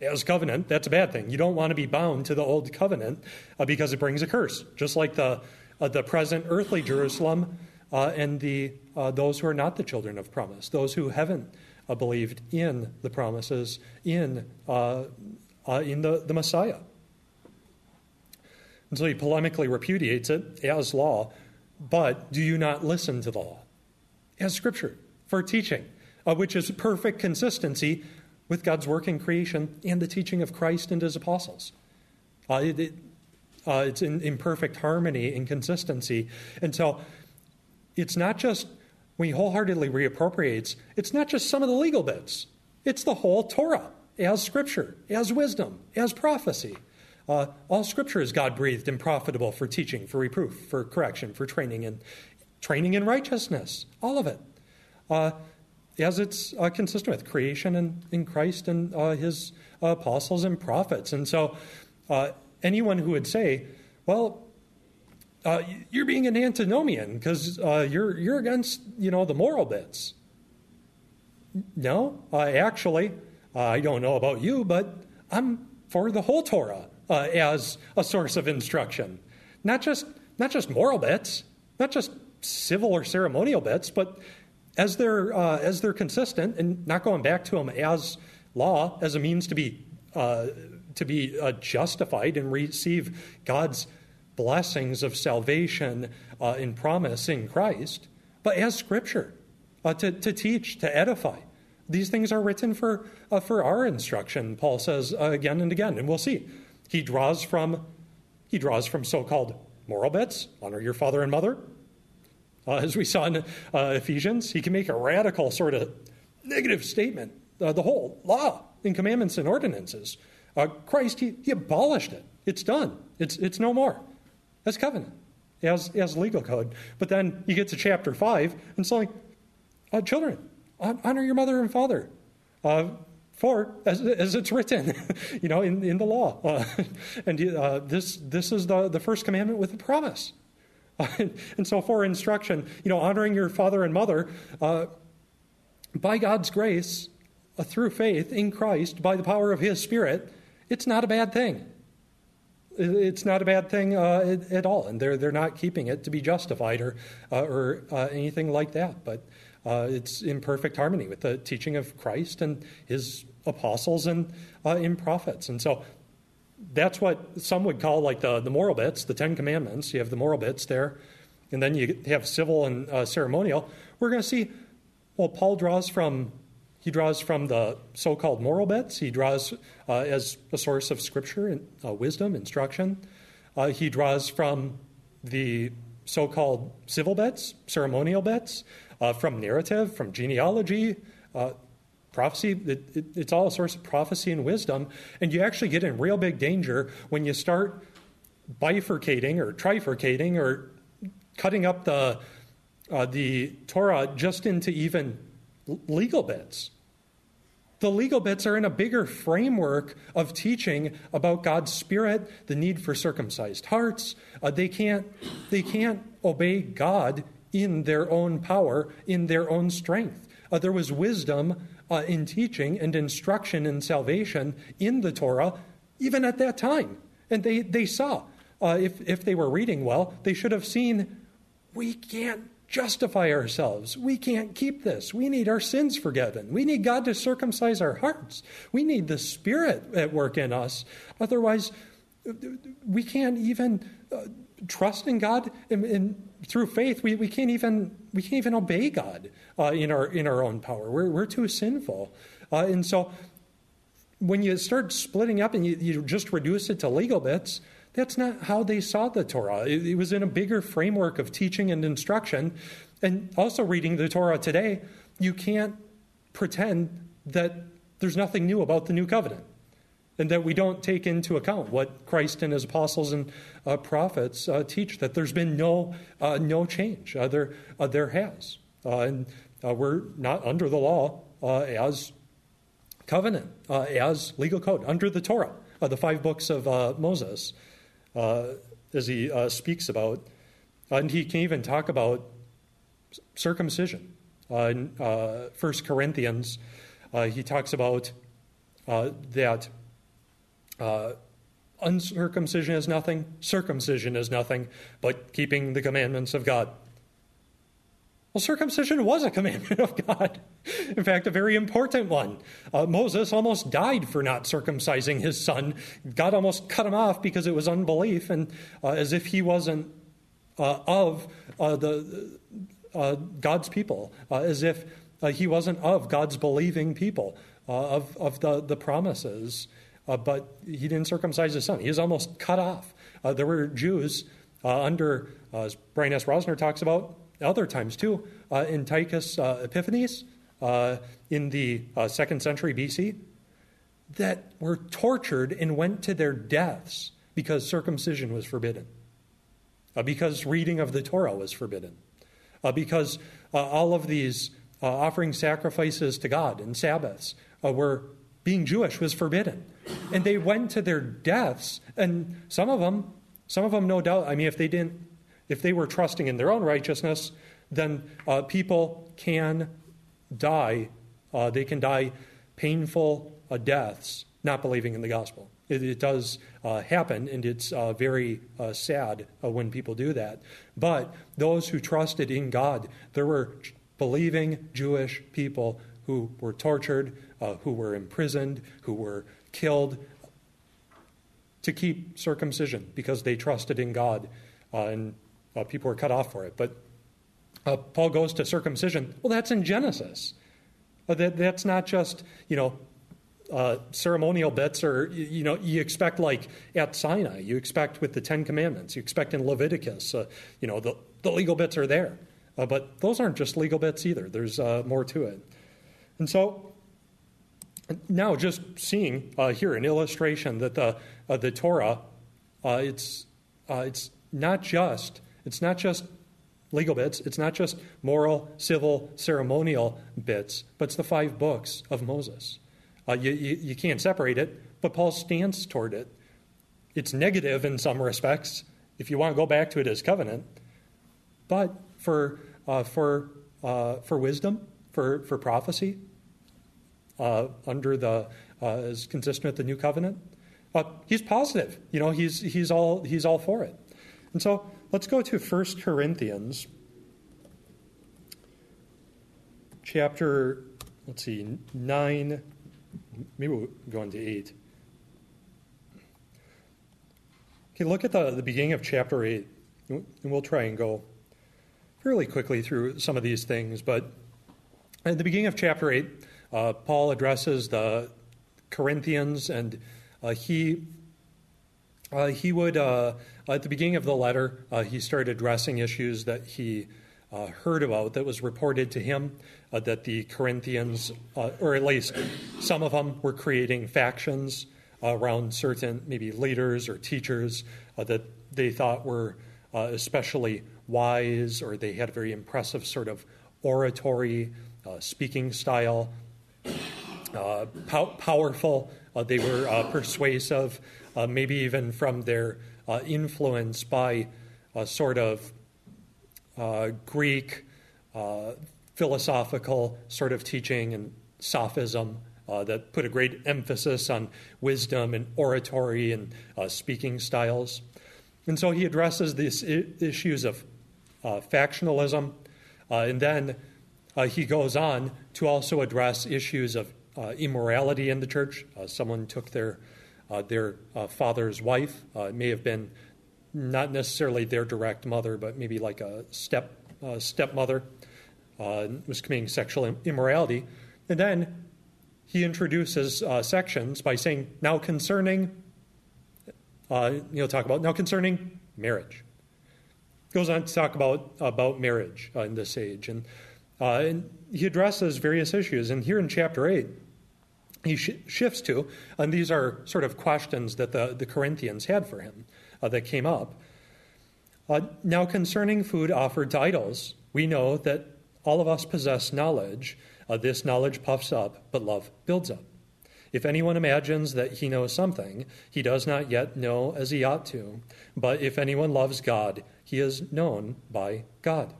as covenant, that's a bad thing. You don't want to be bound to the old covenant uh, because it brings a curse, just like the, uh, the present earthly Jerusalem uh, and the, uh, those who are not the children of promise, those who haven't uh, believed in the promises, in, uh, in the, the Messiah. And so he polemically repudiates it as law, but do you not listen to the law as scripture for teaching, which is perfect consistency with God's work in creation and the teaching of Christ and his apostles. Uh, it, it, uh, it's in, in, perfect harmony and consistency. And so it's not just, when he wholeheartedly reappropriates, it's not just some of the legal bits, it's the whole Torah as scripture, as wisdom, as prophecy. Uh, all scripture is God breathed and profitable for teaching, for reproof, for correction, for training and training in righteousness. All of it. Uh, as it's uh, consistent with creation and in Christ and uh, his uh, apostles and prophets. And so, uh, anyone who would say, well, uh, you're being an antinomian because you're, you're against you know, the moral bits. No, actually, I don't know about you, but I'm for the whole Torah as a source of instruction. Not just, not just moral bits, not just civil or ceremonial bits, but as they're, uh, as they're consistent and not going back to them as law, as a means to be, uh, to be uh, justified and receive God's blessings of salvation uh, in promise in Christ, but as Scripture uh, to, to teach, to edify. These things are written for, uh, for our instruction, Paul says again and again, and we'll see. He draws from, he draws from so called moral bits honor your father and mother, uh, as we saw in uh, Ephesians, he can make a radical sort of negative statement. Uh, the whole law and commandments and ordinances. Uh, Christ, he, he, abolished it. It's done. It's, it's no more. That's covenant, as, as legal code. But then you get to chapter 5, and it's like, uh, children, honor your mother and father. Uh, for as, as it's written, you know, in, in the law, and this this is the, the first commandment with a promise. and so, for instruction, you know, honoring your father and mother uh, by God's grace, uh, through faith in Christ, by the power of His Spirit, it's not a bad thing. It's not a bad thing uh, at, all, and they're they're not keeping it to be justified or uh, or uh, anything like that. But uh, it's in perfect harmony with the teaching of Christ and His apostles and in prophets. And so, that's what some would call like the, the moral bits, the Ten Commandments. You have the moral bits there, and then you have civil and uh, ceremonial. We're going to see, well, Paul draws from he draws from the so-called moral bits. He draws uh, as a source of scripture and uh, wisdom, instruction. Uh, he draws from the so-called civil bits, ceremonial bits, uh, from narrative, from genealogy, uh, Prophecy, it, it, it's all a source of prophecy and wisdom. And you actually get in real big danger when you start bifurcating or trifurcating or cutting up the, uh, the Torah just into even legal bits. The legal bits are in a bigger framework of teaching about God's Spirit, the need for circumcised hearts. Uh, they, can't, they can't obey God in their own power, in their own strength. Uh, there was wisdom uh, in teaching and instruction in salvation in the Torah, even at that time. And they, they saw, uh, if, if they were reading well, they should have seen we can't justify ourselves. We can't keep this. We need our sins forgiven. We need God to circumcise our hearts. We need the Spirit at work in us. Otherwise, we can't even uh, trust in God and, and, through faith. We, we can't even we can't even obey God uh, in our in our own power. We're we're too sinful, uh, and so when you start splitting up and you, you just reduce it to legal bits, that's not how they saw the Torah. It, it was in a bigger framework of teaching and instruction. And also, reading the Torah today, you can't pretend that there's nothing new about the new covenant and that we don't take into account what Christ and his apostles and uh, prophets uh, teach, that there's been no, uh, no change. Uh, there, uh, there has. Uh, and we're not under the law as covenant, as legal code, under the Torah, the five books of Moses as he speaks about. And he can even talk about circumcision. In 1 Corinthians, he talks about uh, uncircumcision is nothing, circumcision is nothing, but keeping the commandments of God. Well, circumcision was a commandment of God. In fact, a very important one. Uh, Moses almost died for not circumcising his son. God almost cut him off because it was unbelief, and uh, as if he wasn't uh, of uh, the uh, God's people, uh, as if he wasn't of God's believing people, of, of the, the promises. But he didn't circumcise his son. He was almost cut off. there were Jews under, as Brian S. Rosner talks about, other times too, uh, Antiochus uh, Epiphanes uh, in the uh, second century BC, that were tortured and went to their deaths because circumcision was forbidden, uh, because reading of the Torah was forbidden, uh, because all of these offering sacrifices to God and Sabbaths were being Jewish was forbidden. And they went to their deaths, and some of them, some of them, no doubt, I mean, if they didn't if they were trusting in their own righteousness, then uh, people can die. Uh, they can die painful uh, deaths not believing in the gospel. It, it does uh, happen, and it's uh, very uh, sad when people do that. But those who trusted in God, there were believing Jewish people who were tortured, who were imprisoned, who were killed to keep circumcision because they trusted in God. and uh, people were cut off for it. But uh, Paul goes to circumcision. Well, that's in Genesis. Uh, that, that's not just, you know, uh, ceremonial bits or, you know, you expect like at Sinai, you expect with the Ten Commandments, you expect in Leviticus, uh, you know, the, the legal bits are there. Uh, but those aren't just legal bits either, there's more to it. And so now just seeing here an illustration that the, the Torah, it's, it's not just it's not just legal bits, it's not just moral, civil, ceremonial bits, but it's the five books of Moses. Uh, you, you, you can't separate it, but Paul stands toward it. It's negative in some respects, if you want to go back to it as covenant, but for, uh, for, uh, for wisdom, for, for prophecy, uh, under the, uh, as consistent with the new covenant, uh, he's positive. You know, he's, he's, all, he's all for it. And so Let's go to 1 Corinthians chapter, let's see, 9, maybe we'll go into 8. Okay, look at the, the beginning of chapter 8, and we'll try and go fairly quickly through some of these things. But at the beginning of chapter 8, uh, Paul addresses the Corinthians, and uh, he uh, he would, uh, at the beginning of the letter, uh, he started addressing issues that he uh, heard about that was reported to him uh, that the Corinthians, uh, or at least some of them, were creating factions around certain maybe leaders or teachers that they thought were especially wise or they had a very impressive sort of oratory, speaking style. Uh, pow- powerful, uh, they were uh, persuasive, maybe even from their influence by a sort of Greek philosophical sort of teaching and sophism. Uh, that put a great emphasis on wisdom and oratory and uh, speaking styles. And so he addresses these I- issues of uh, factionalism, and then he goes on to also address issues of immorality in the church. Uh, someone took their uh, their father's wife. it may have been not necessarily their direct mother, but maybe like a step stepmother. was committing sexual immorality, and then he introduces sections by saying, "Now concerning." know, talk about now concerning marriage goes on to talk about about marriage uh, in this age, and, uh, and, he addresses various issues. And here in chapter eight, he sh- shifts to, and these are sort of questions that the, the Corinthians had for him uh, that came up. Uh, now, concerning food offered to idols, we know that all of us possess knowledge. Uh, this knowledge puffs up, but love builds up. If anyone imagines that he knows something, he does not yet know as he ought to. But if anyone loves God, he is known by God.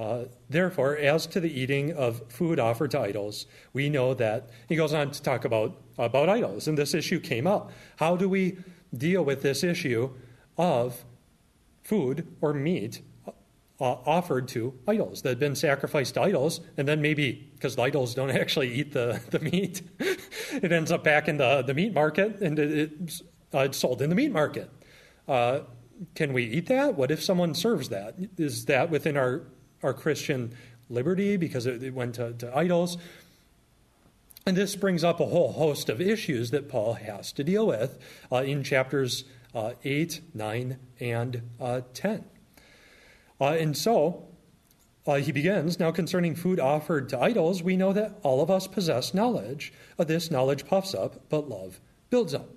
Uh, therefore, as to the eating of food offered to idols, we know that he goes on to talk about, about idols, and this issue came up. How do we deal with this issue of food or meat uh, offered to idols that had been sacrificed to idols, and then maybe because the idols don't actually eat the, the meat, it ends up back in the, the meat market and it, it's, uh, it's sold in the meat market. Uh, can we eat that? What if someone serves that? Is that within our our Christian liberty because it, went to, to idols. And this brings up a whole host of issues that Paul has to deal with uh, in chapters uh, 8, 9, and uh, 10. Uh, and so uh, he begins now concerning food offered to idols, we know that all of us possess knowledge. Uh, this knowledge puffs up, but love builds up.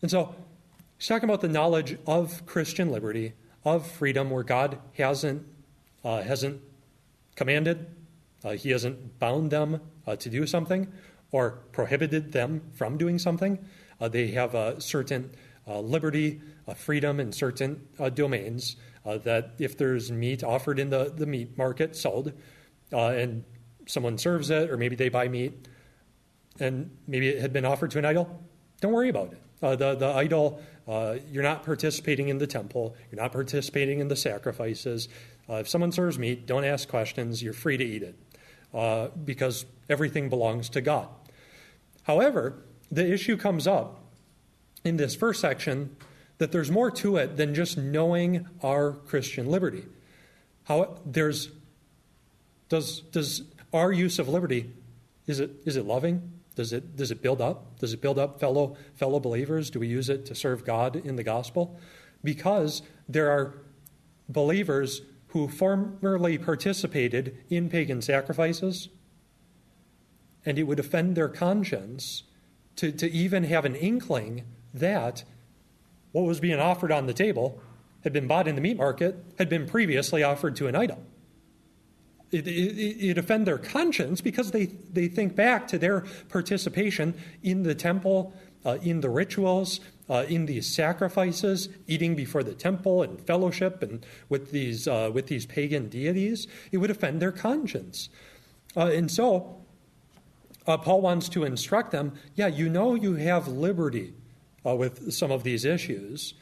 And so he's talking about the knowledge of Christian liberty, of freedom, where God hasn't uh, hasn't commanded, uh, he hasn't bound them uh, to do something or prohibited them from doing something. Uh, they have a certain uh, liberty, freedom in certain domains that if there's meat offered in the, the meat market sold and someone serves it, or maybe they buy meat and maybe it had been offered to an idol, don't worry about it. Uh, the, the idol, uh, you're not participating in the temple, you're not participating in the sacrifices, uh, if someone serves meat, don't ask questions. You're free to eat it uh, because everything belongs to God. However, the issue comes up in this first section that there's more to it than just knowing our Christian liberty. How there's does does our use of liberty is it is it loving? Does it does it build up? Does it build up fellow fellow believers? Do we use it to serve God in the gospel? Because there are believers who formerly participated in pagan sacrifices, and it would offend their conscience to, to even have an inkling that what was being offered on the table had been bought in the meat market, had been previously offered to an idol. It, it, it offend their conscience because they, they think back to their participation in the temple, uh, in the rituals, uh, in these sacrifices, eating before the temple and fellowship and with these, uh, with these pagan deities, it would offend their conscience. Uh, and so, uh, Paul wants to instruct them yeah, you know you have liberty uh, with some of these issues.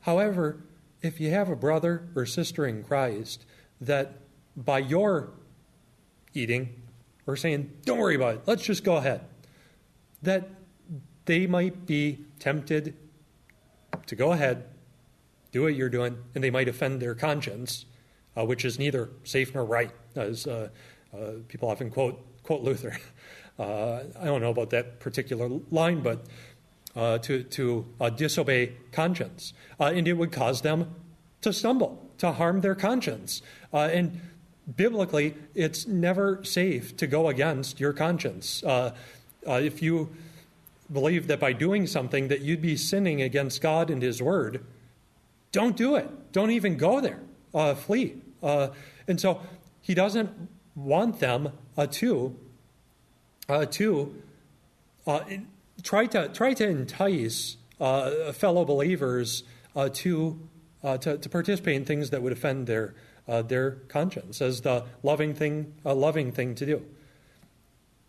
However, if you have a brother or sister in Christ that by your eating or saying, don't worry about it, let's just go ahead, that they might be tempted to go ahead, do what you're doing, and they might offend their conscience, uh, which is neither safe nor right, as uh, uh, people often quote, quote Luther. Uh, I don't know about that particular line, but uh, to, to uh, disobey conscience. and it would cause them to stumble, to harm their conscience. and biblically, it's never safe to go against your conscience. if you believe that by doing something that you'd be sinning against God and His Word, don't do it. Don't even go there. Uh, flee. Uh, and so he doesn't want them uh, to Uh, two, uh, try to try to entice uh, fellow believers to, to, to participate in things that would offend their their conscience as the loving thing a loving thing to do.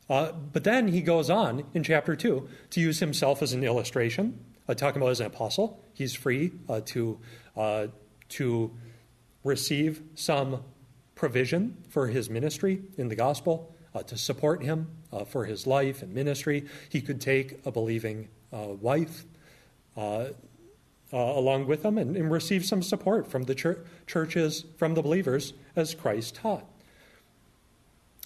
Uh, but then he goes on in chapter two to use himself as an illustration, uh, talking about as an apostle. He's free to to receive some provision for his ministry in the gospel uh, to support him uh, for his life and ministry. He could take a believing uh, wife uh, uh, along with him and, and, receive some support from the chur- churches, from the believers, as Christ taught.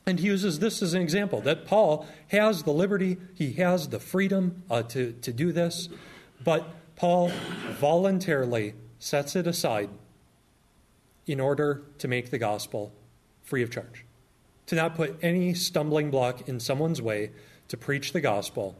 And he uses this as an example that Paul has the liberty, he has the freedom uh, to, to do this, but Paul voluntarily sets it aside in order to make the gospel free of charge to not put any stumbling block in someone's way to preach the gospel.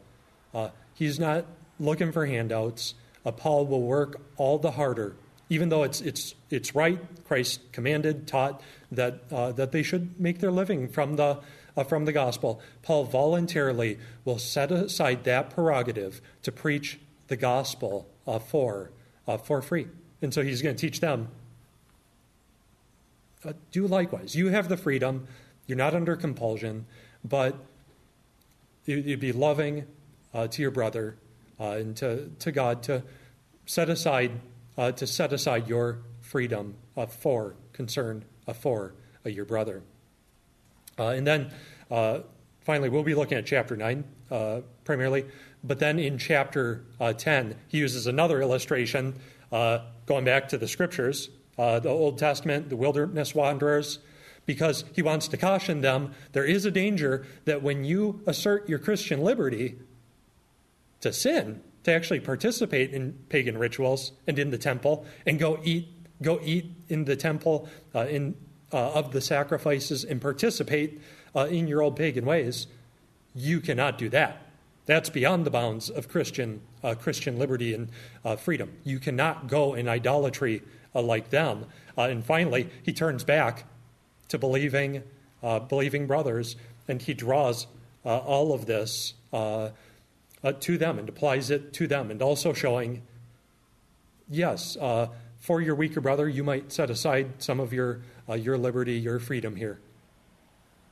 Uh, he's not looking for handouts. Uh, Paul will work all the harder, even though it's, it's, it's right. Christ commanded, taught that, uh, that they should make their living from the, uh, from the gospel. Paul voluntarily will set aside that prerogative to preach the gospel uh, for, uh, for free. And so he's going to teach them do likewise. You have the freedom you're not under compulsion, but you'd be loving uh, to your brother uh, and to, to God to set aside uh, to set aside your freedom uh, for concern uh, Uh, for uh, your brother. Uh, and then uh, finally, we'll be looking at chapter 9 primarily, but then in chapter 10, he uses another illustration going back to the scriptures, the Old Testament, the wilderness wanderers because he wants to caution them there is a danger that when you assert your Christian liberty to sin, to actually participate in pagan rituals and in the temple and go eat go eat in the temple uh, in uh, of the sacrifices and participate uh, in your old pagan ways, you cannot do that. That's beyond the bounds of Christian uh, Christian liberty and uh, freedom. You cannot go in idolatry uh, like them. and finally, he turns back to believing, believing brothers, and he draws all of this to them and applies it to them, and also showing, yes, uh, for your weaker brother, you might set aside some of your your liberty, your freedom here.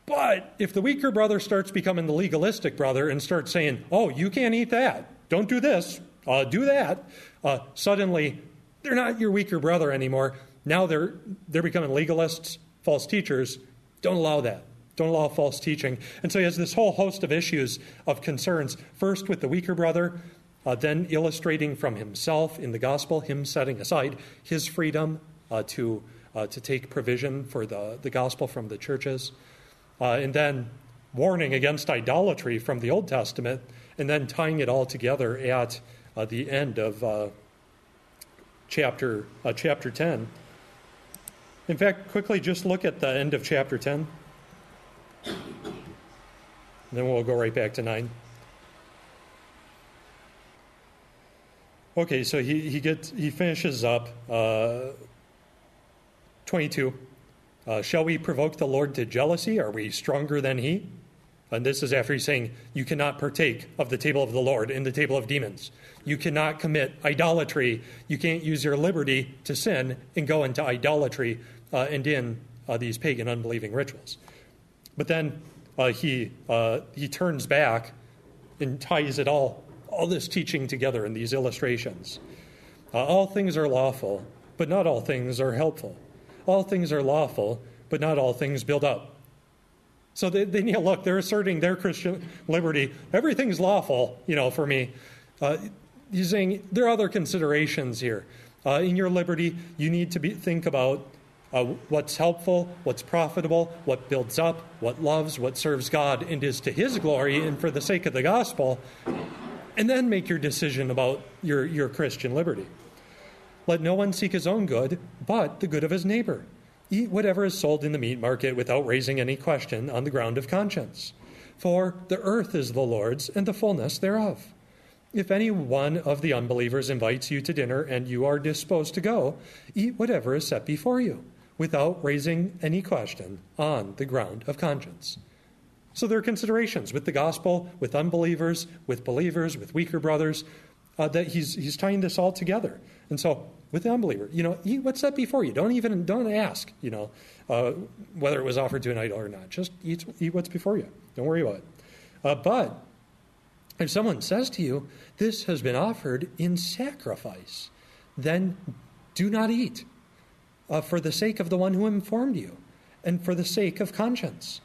But if the weaker brother starts becoming the legalistic brother and starts saying, "Oh, you can't eat that. Don't do this. Uh, do that," uh, suddenly they're not your weaker brother anymore. Now they're they're becoming legalists false teachers, don't allow that. Don't allow false teaching. And so he has this whole host of issues of concerns, first with the weaker brother, uh, then illustrating from himself in the gospel, him setting aside his freedom uh, to, uh, to take provision for the, the gospel from the churches, uh, and then warning against idolatry from the Old Testament, and then tying it all together at uh, the end of uh, chapter, chapter 10 in fact, quickly just look at the end of chapter 10. And then we'll go right back to 9. Okay, so he, he gets he finishes up uh, 22. Uh, shall we provoke the Lord to jealousy? Are we stronger than he? And this is after he's saying, You cannot partake of the table of the Lord in the table of demons. You cannot commit idolatry. You can't use your liberty to sin and go into idolatry uh, and in uh, these pagan unbelieving rituals. But then uh, he, uh, he turns back and ties it all, all this teaching together in these illustrations. Uh, all things are lawful, but not all things are helpful. All things are lawful, but not all things build up. So they, they you know, look, they're asserting their Christian liberty. Everything's lawful, you know, for me. Uh, he's saying there are other considerations here. Uh, in your liberty, you need to be, think about uh, what's helpful, what's profitable, what builds up, what loves, what serves God and is to His glory and for the sake of the gospel, and then make your decision about your, your Christian liberty. Let no one seek his own good, but the good of his neighbor. Eat whatever is sold in the meat market without raising any question on the ground of conscience. For the earth is the Lord's and the fullness thereof. If any one of the unbelievers invites you to dinner and you are disposed to go, eat whatever is set before you without raising any question on the ground of conscience. So there are considerations with the gospel, with unbelievers, with believers, with weaker brothers, uh, that he's, he's tying this all together. And so with the unbeliever, you know, eat what's set before you. Don't even, don't ask, you know, uh, whether it was offered to an idol or not. Just eat, eat what's before you. Don't worry about it. Uh, but if someone says to you, this has been offered in sacrifice, then do not eat uh, for the sake of the one who informed you and for the sake of conscience.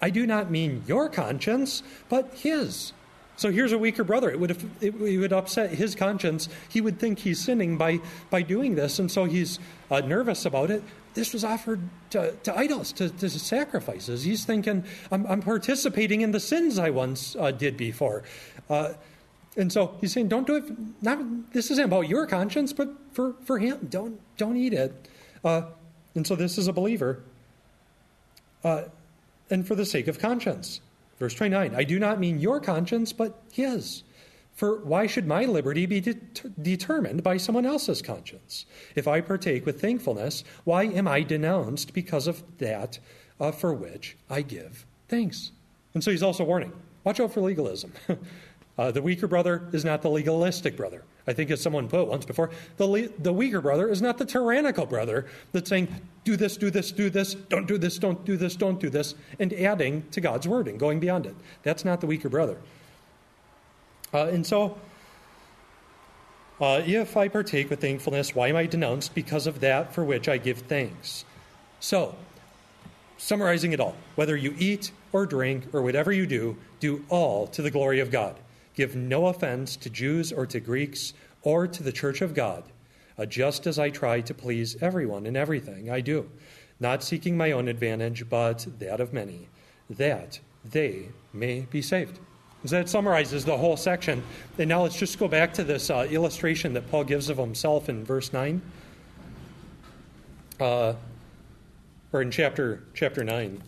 I do not mean your conscience, but his. So here's a weaker brother. It would, it, would upset his conscience. He would think he's sinning by, by doing this, and so he's uh, nervous about it. This was offered to, to idols, to, to, sacrifices. He's thinking, I'm, I'm, participating in the sins I once uh, did before. Uh, and so he's saying, don't do it. Not, this isn't about your conscience, but for, for him. Don't, don't eat it. Uh, and so this is a believer. Uh, and for the sake of conscience. Verse 29 I do not mean your conscience, but his. For why should my liberty be de- determined by someone else's conscience? If I partake with thankfulness, why am I denounced because of that uh, for which I give thanks? And so he's also warning watch out for legalism. uh, the weaker brother is not the legalistic brother. I think as someone put once before, the, le- the weaker brother is not the tyrannical brother that's saying, do this, do this, do this, don't do this, don't do this, don't do this, and adding to God's word and going beyond it. That's not the weaker brother. Uh, and so, uh, if I partake with thankfulness, why am I denounced? Because of that for which I give thanks. So, summarizing it all, whether you eat or drink or whatever you do, do all to the glory of God. Give no offense to Jews or to Greeks or to the church of God, uh, just as I try to please everyone in everything I do, not seeking my own advantage, but that of many, that they may be saved. So that summarizes the whole section. And now let's just go back to this uh, illustration that Paul gives of himself in verse 9. Uh, or in chapter chapter 9.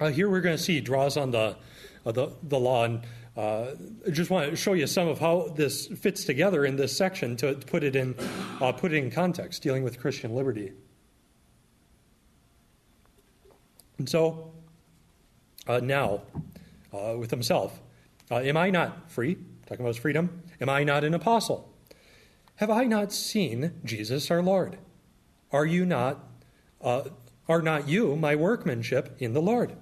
Uh, here we're going to see draws on the uh, the, the law. And uh, just want to show you some of how this fits together in this section to, put it in uh, put it in context, dealing with Christian liberty. And so uh, now, uh, with himself, uh, am I not free? Talking about his freedom. Am I not an apostle? Have I not seen Jesus our Lord? Are you not? are not you my workmanship in the Lord?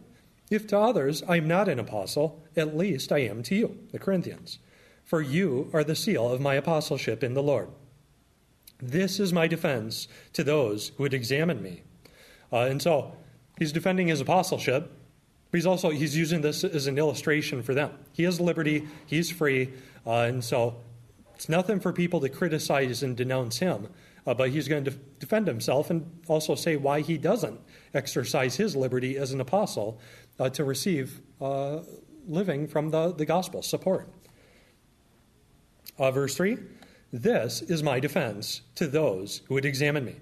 If to others I am not an apostle, at least I am to you, the Corinthians. For you are the seal of my apostleship in the Lord. This is my defense to those who would examine me. Uh, and so he's defending his apostleship, but he's also he's using this as an illustration for them. He has liberty, he's free, uh, and so it's nothing for people to criticize and denounce him. Uh, but he's going to defend himself and also say why he doesn't exercise his liberty as an apostle to receive uh, living from the, the gospel support. Uh, verse 3 This is my defense to those who would examine me.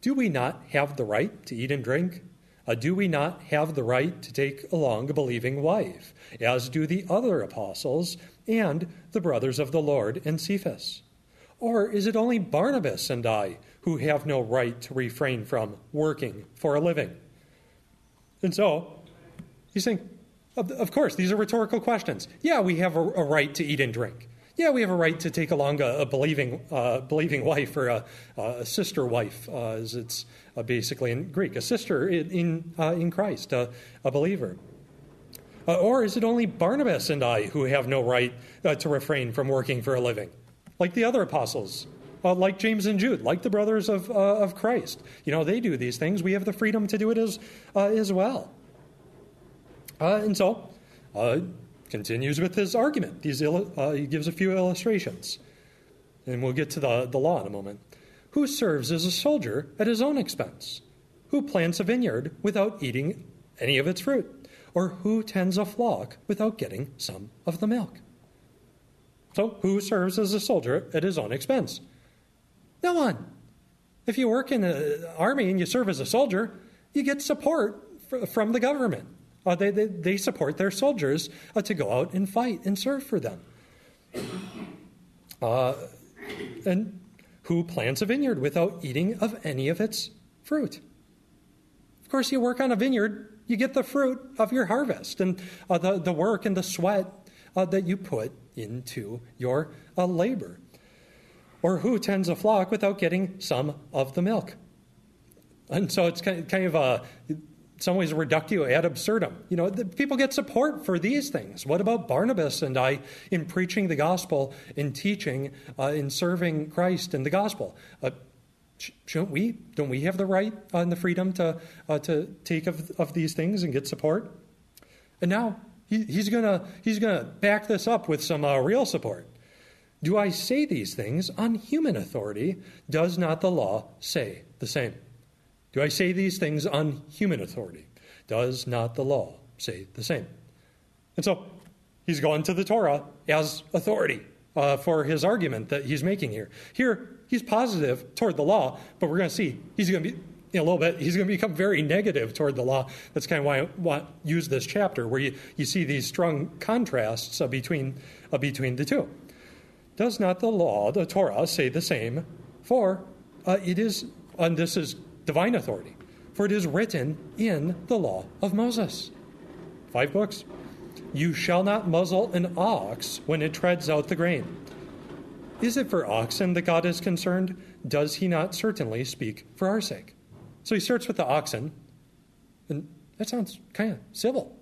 Do we not have the right to eat and drink? Uh, do we not have the right to take along a believing wife, as do the other apostles and the brothers of the Lord and Cephas? Or is it only Barnabas and I who have no right to refrain from working for a living? And so, He's saying, of, course, these are rhetorical questions. Yeah, we have a, a, right to eat and drink. Yeah, we have a right to take along a, a believing, uh, believing wife or a, a sister wife, uh, as it's uh, basically in Greek, a sister in, in, uh, in Christ, a believer. Uh, or is it only Barnabas and I who have no right uh, to refrain from working for a living? Like the other apostles, like James and Jude, like the brothers of, of Christ. You know, they do these things. We have the freedom to do it as, as well. Uh, and so, uh, continues with his argument. These uh, he gives a few illustrations. And we'll get to the, the law in a moment. Who serves as a soldier at his own expense? Who plants a vineyard without eating any of its fruit? Or who tends a flock without getting some of the milk? So, who serves as a soldier at his own expense? No one. If you work in the army and you serve as a soldier, you get support from the government. Uh, they, they, they, support their soldiers uh, to go out and fight and serve for them. Uh, and who plants a vineyard without eating of any of its fruit? Of course, you work on a vineyard, you get the fruit of your harvest and uh, the, the work and the sweat uh, that you put into your uh, labor. Or who tends a flock without getting some of the milk? And so it's kind of a, some ways, reductio ad absurdum. You know, people get support for these things. What about Barnabas and I in preaching the gospel, in teaching, uh, in serving Christ in the gospel? Uh, shouldn't we? Don't we have the right and the freedom to, uh, to take of, of these things and get support? And now he, he's gonna he's gonna back this up with some uh, real support. Do I say these things on human authority? Does not the law say the same? Do I say these things on human authority? Does not the law say the same? And so he's gone to the Torah as authority uh, for his argument that he's making here. Here, he's positive toward the law, but we're going to see he's going to be in a little bit, he's going to become very negative toward the law. That's kind of why I want use this chapter, where you, you see these strong contrasts uh, between, uh, between the two. Does not the law, the Torah, say the same? For uh, it is, and this is divine authority, for it is written in the law of Moses. Five books. You shall not muzzle an ox when it treads out the grain. Is it for oxen that God is concerned? Does he not certainly speak for our sake? So he starts with the oxen, and that sounds kind of civil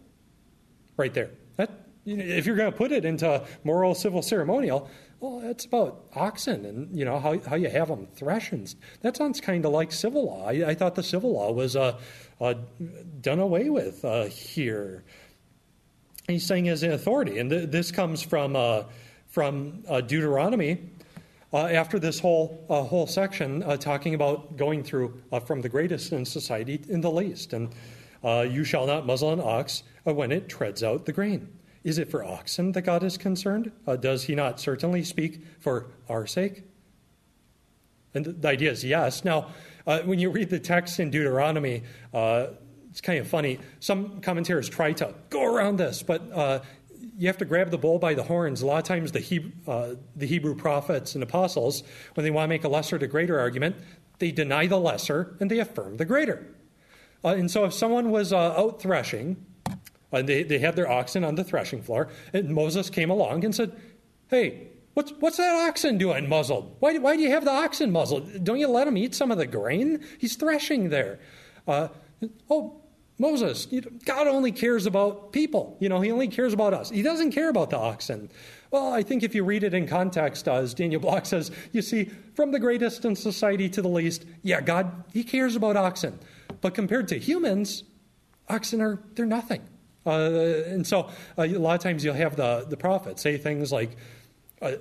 right there. That, if you're going to put it into moral, civil, ceremonial, well, it's about oxen and you know how, how you have them thresh and that sounds kind of like civil law. I, I, thought the civil law was uh, uh, done away with uh, here. He's saying as an authority, and th- this comes from uh, from uh, Deuteronomy. Uh, after this whole whole section talking about going through from the greatest in society in the least, and you shall not muzzle an ox when it treads out the grain. Is it for oxen that God is concerned? Uh, does he not certainly speak for our sake? And the idea is yes. Now, uh, when you read the text in Deuteronomy, uh, it's kind of funny. Some commentators try to go around this, but uh, you have to grab the bull by the horns. A lot of times, the Hebrew, uh, the Hebrew prophets and apostles, when they want to make a lesser to greater argument, they deny the lesser and they affirm the greater. Uh, and so, if someone was out threshing, and they, they had their oxen on the threshing floor. And Moses came along and said, Hey, what's, what's that oxen doing muzzled? Why, why do you have the oxen muzzled? Don't you let him eat some of the grain? He's threshing there. Uh, oh, Moses, God only cares about people. You know, he only cares about us. He doesn't care about the oxen. Well, I think if you read it in context, uh, as Daniel Block says, you see, from the greatest in society to the least, yeah, God, he cares about oxen. But compared to humans, oxen are, they're nothing. Uh, and so uh, a lot of times you'll have the, the prophet say things like, uh,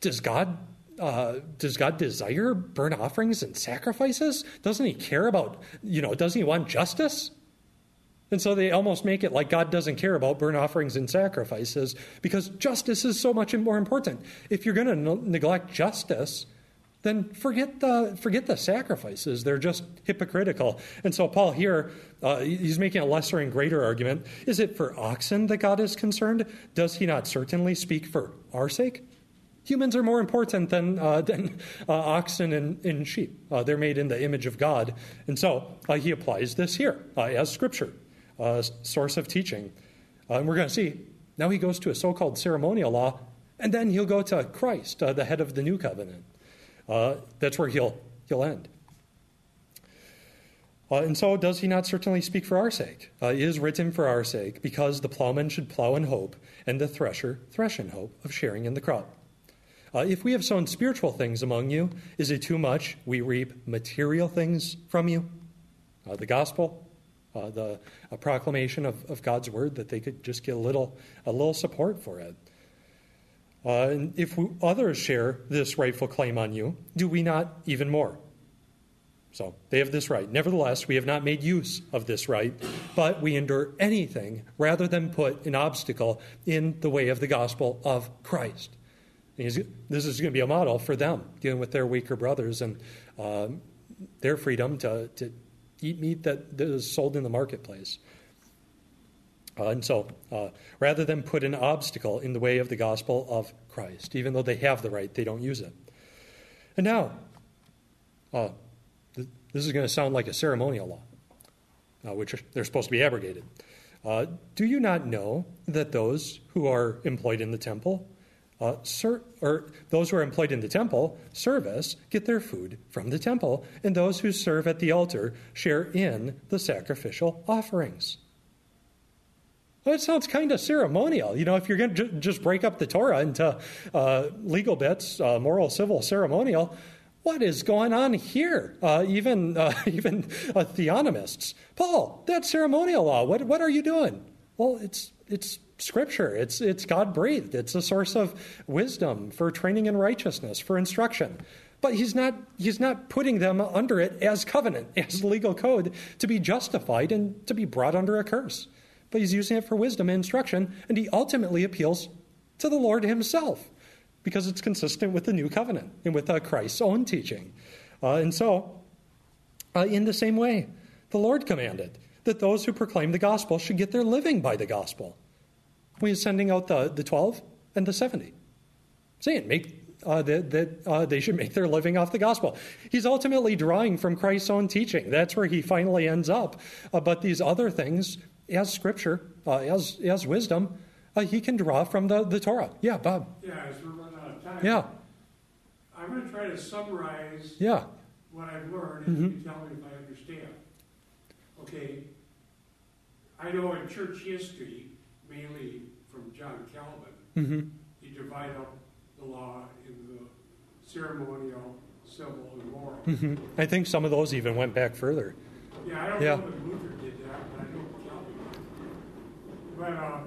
Does God uh, does God desire burnt offerings and sacrifices? Doesn't He care about, you know, doesn't He want justice? And so they almost make it like God doesn't care about burnt offerings and sacrifices because justice is so much more important. If you're going to neglect justice, then forget the, forget the sacrifices. They're just hypocritical. And so, Paul here, uh, he's making a lesser and greater argument. Is it for oxen that God is concerned? Does he not certainly speak for our sake? Humans are more important than, uh, than uh, oxen and, and sheep. Uh, they're made in the image of God. And so uh, he applies this here uh, as scripture, source of teaching. and we're going to see now he goes to a so called ceremonial law, and then he'll go to Christ, the head of the new covenant uh, that's where he'll, he'll end. Uh, and so, does he not certainly speak for our sake? Uh, is written for our sake, because the plowman should plow in hope, and the thresher thresh in hope of sharing in the crop. Uh, if we have sown spiritual things among you, is it too much we reap material things from you? Uh, the gospel, uh, the proclamation of, of God's word, that they could just get a little, a little support for it. Uh, and if others share this rightful claim on you, do we not even more? So they have this right. Nevertheless, we have not made use of this right, but we endure anything rather than put an obstacle in the way of the gospel of Christ. This is going to be a model for them dealing with their weaker brothers and uh, their freedom to, to eat meat that is sold in the marketplace. Uh, and so, uh, rather than put an obstacle in the way of the gospel of Christ, even though they have the right, they don't use it. And now, uh, th- this is going to sound like a ceremonial law. uh, which are, they're supposed to be abrogated. Uh, do you not know that those who are employed in the temple, uh, ser- or those who are employed in the temple service get their food from the temple, and those who serve at the altar share in the sacrificial offerings? Well, it sounds kind of ceremonial. You know, if you're going to ju- just break up the Torah into uh, legal bits, uh, moral, civil, ceremonial, what is going on here? Uh, even uh, even uh, theonomists. Paul, that's ceremonial law. What, what are you doing? Well, it's, it's scripture, it's, it's God breathed, it's a source of wisdom for training in righteousness, for instruction. But he's not, he's not putting them under it as covenant, as legal code, to be justified and to be brought under a curse but he's using it for wisdom and instruction, and he ultimately appeals to the Lord himself because it's consistent with the new covenant and with uh, Christ's own teaching. Uh, and so, uh, in the same way, the Lord commanded that those who proclaim the gospel should get their living by the gospel. He's sending out the, the 12 and the 70, saying, make uh, that, that uh, they should make their living off the gospel. He's ultimately drawing from Christ's own teaching. That's where he finally ends up. Uh, but these other things as scripture, uh, as, as wisdom, uh, he can draw from the, the Torah. Yeah, Bob. Yeah, as we're running out of time. Yeah. I'm going to try to summarize Yeah. what I've learned, and Mm-hmm. you can tell me if I understand. Okay, I know in church history, mainly from John Calvin, hmm he divided up the law in the ceremonial, civil, and moral. hmm I think some of those even went back further. Yeah, I don't Yeah. know Luther did that, but I know Calvin did. But uh,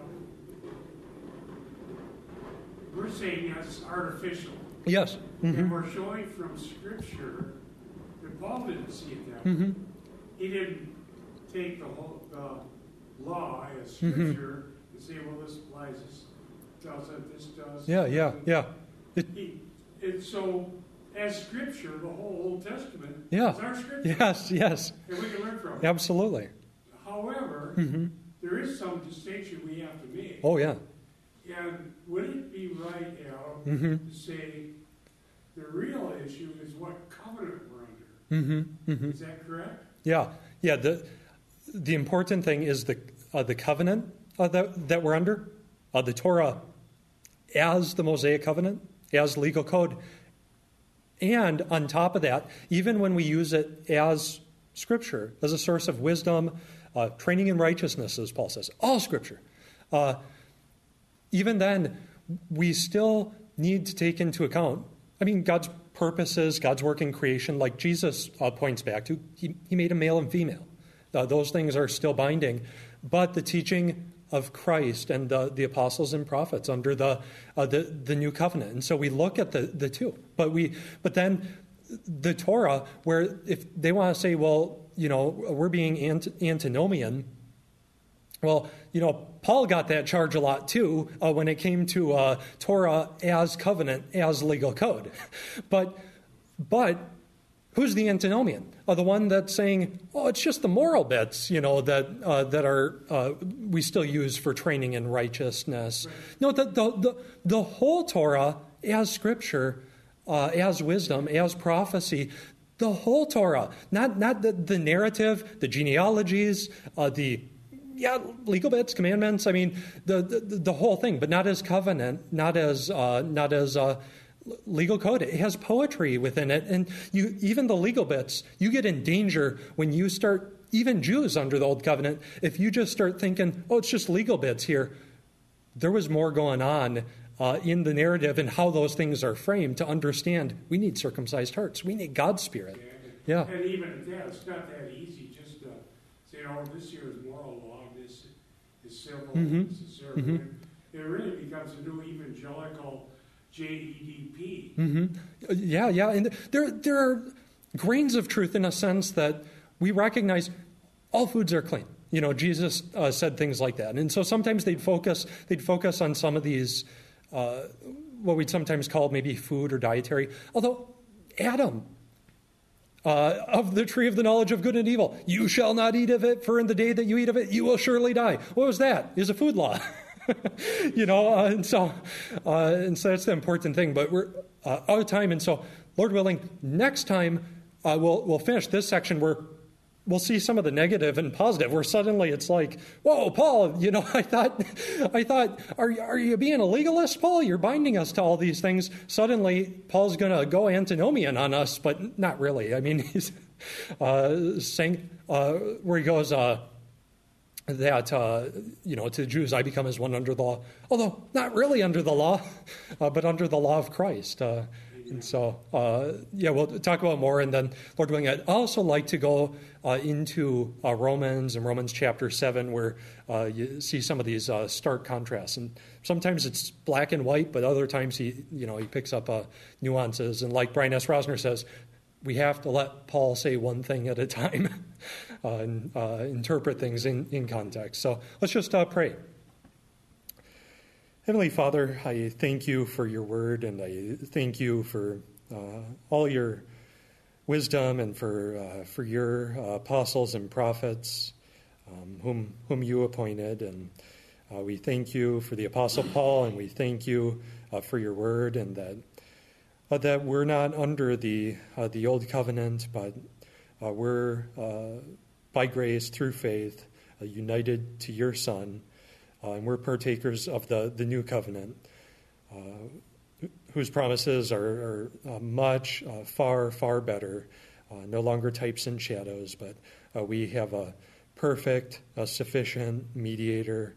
we're saying that's artificial. Yes. And hmm we're showing from Scripture that Paul didn't see it that way. hmm He didn't take the whole the law as Mm-hmm. Scripture and say, well, this applies, this doesn't, this does. Yeah, yeah, yeah. It, He, and so, as Scripture, the whole Old Testament Yeah. is our Scripture, yes, yes. and we can learn from it. Absolutely. However, hmm there is some distinction we have to make. Oh, yeah. And would it be right, Al, hmm to say the real issue is what covenant we're under? hmm hmm Is that correct? Yeah, yeah. The the important thing is the uh, the covenant uh, that that we're under, uh, the Torah, as the Mosaic covenant, as legal code, and on top of that, even when we use it as Scripture, as a source of wisdom, uh, training in righteousness, as Paul says, all Scripture. Uh, even then, we still need to take into account, I mean, God's purposes, God's work in creation, like Jesus uh, points back to. He, he made a male and female. Uh, those things are still binding. But the teaching of Christ and the, the apostles and prophets under the, uh, the, the new covenant. And so we look at the, the two. But, we, but then the Torah, where if they want to say, well, you know, we're being ant- antinomian, well, you know, Paul got that charge a lot too uh, when it came to uh, Torah as covenant, as legal code. But, but who's the antinomian? Uh, the one that's saying, "Oh, it's just the moral bits, you know, that uh, that are uh, we still use for training in righteousness." No, the, the the the whole Torah as scripture, uh, as wisdom, as prophecy. The whole Torah, not not the, the narrative, the genealogies, uh, the yeah, legal bits, commandments. I mean, the, the the whole thing, but not as covenant, not as uh, not as uh, legal code. It has poetry within it, and you even the legal bits. You get in danger when you start. Even Jews under the old covenant, if you just start thinking, "Oh, it's just legal bits here," there was more going on uh, in the narrative and how those things are framed to understand. We need circumcised hearts. We need God's spirit. Yeah. And even at that, it's not that easy just to say, oh, this here is moral law, this is civil, Mhm. this is ceremonial. It really becomes a new evangelical JEDP. hmm Yeah, yeah, and there there are grains of truth in a sense that we recognize all foods are clean. You know, Jesus uh, said things like that, and so sometimes they'd focus they'd focus on some of these what we'd sometimes call maybe food or dietary. Although Adam. Uh, of the tree of the knowledge of good and evil, you shall not eat of it, for in the day that you eat of it, you will surely die. What was that? Is a food law. you know, uh, and so uh, and so that's the important thing. But we're uh, out of time, and so Lord willing, next time uh, we'll we'll finish this section where we'll see some of the negative and positive where suddenly it's like whoa paul you know i thought i thought are, are you being a legalist paul you're binding us to all these things suddenly paul's going to go antinomian on us but not really i mean he's uh, saying uh, where he goes uh, that uh, you know to the Jews I become as one under the law, although not really under the law, uh, but under the law of Christ. Uh, and so, uh, yeah, we'll talk about more. And then, Lord willing, I'd also like to go uh, into uh, Romans and Romans chapter 7, where you see some of these stark contrasts. And sometimes it's black and white, but other times he, you know, he picks up nuances. And like Brian S. Rosner says, we have to let Paul say one thing at a time uh, and uh, interpret things in, in context. So let's just uh, pray. Heavenly Father, I thank you for your word and I thank you for uh, all your wisdom and for, uh, for your uh, apostles and prophets um, whom, whom you appointed. And we thank you for the Apostle Paul and we thank you for your word and that uh, that we're not under the, uh, the old covenant, but uh, we're, uh, by grace, through faith, uh, united to your Son, uh, and we're partakers of the, the new covenant, uh, whose promises are, are uh, much, uh, far, far better, no longer types and shadows, but we have a perfect, sufficient mediator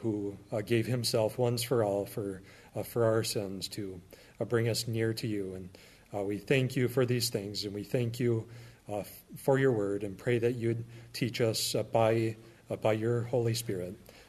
who gave himself once for all for, for our sins to uh, bring us near to you. And uh, we thank you for these things, and we thank you uh, for your word, and pray that you'd teach us by, by your Holy Spirit.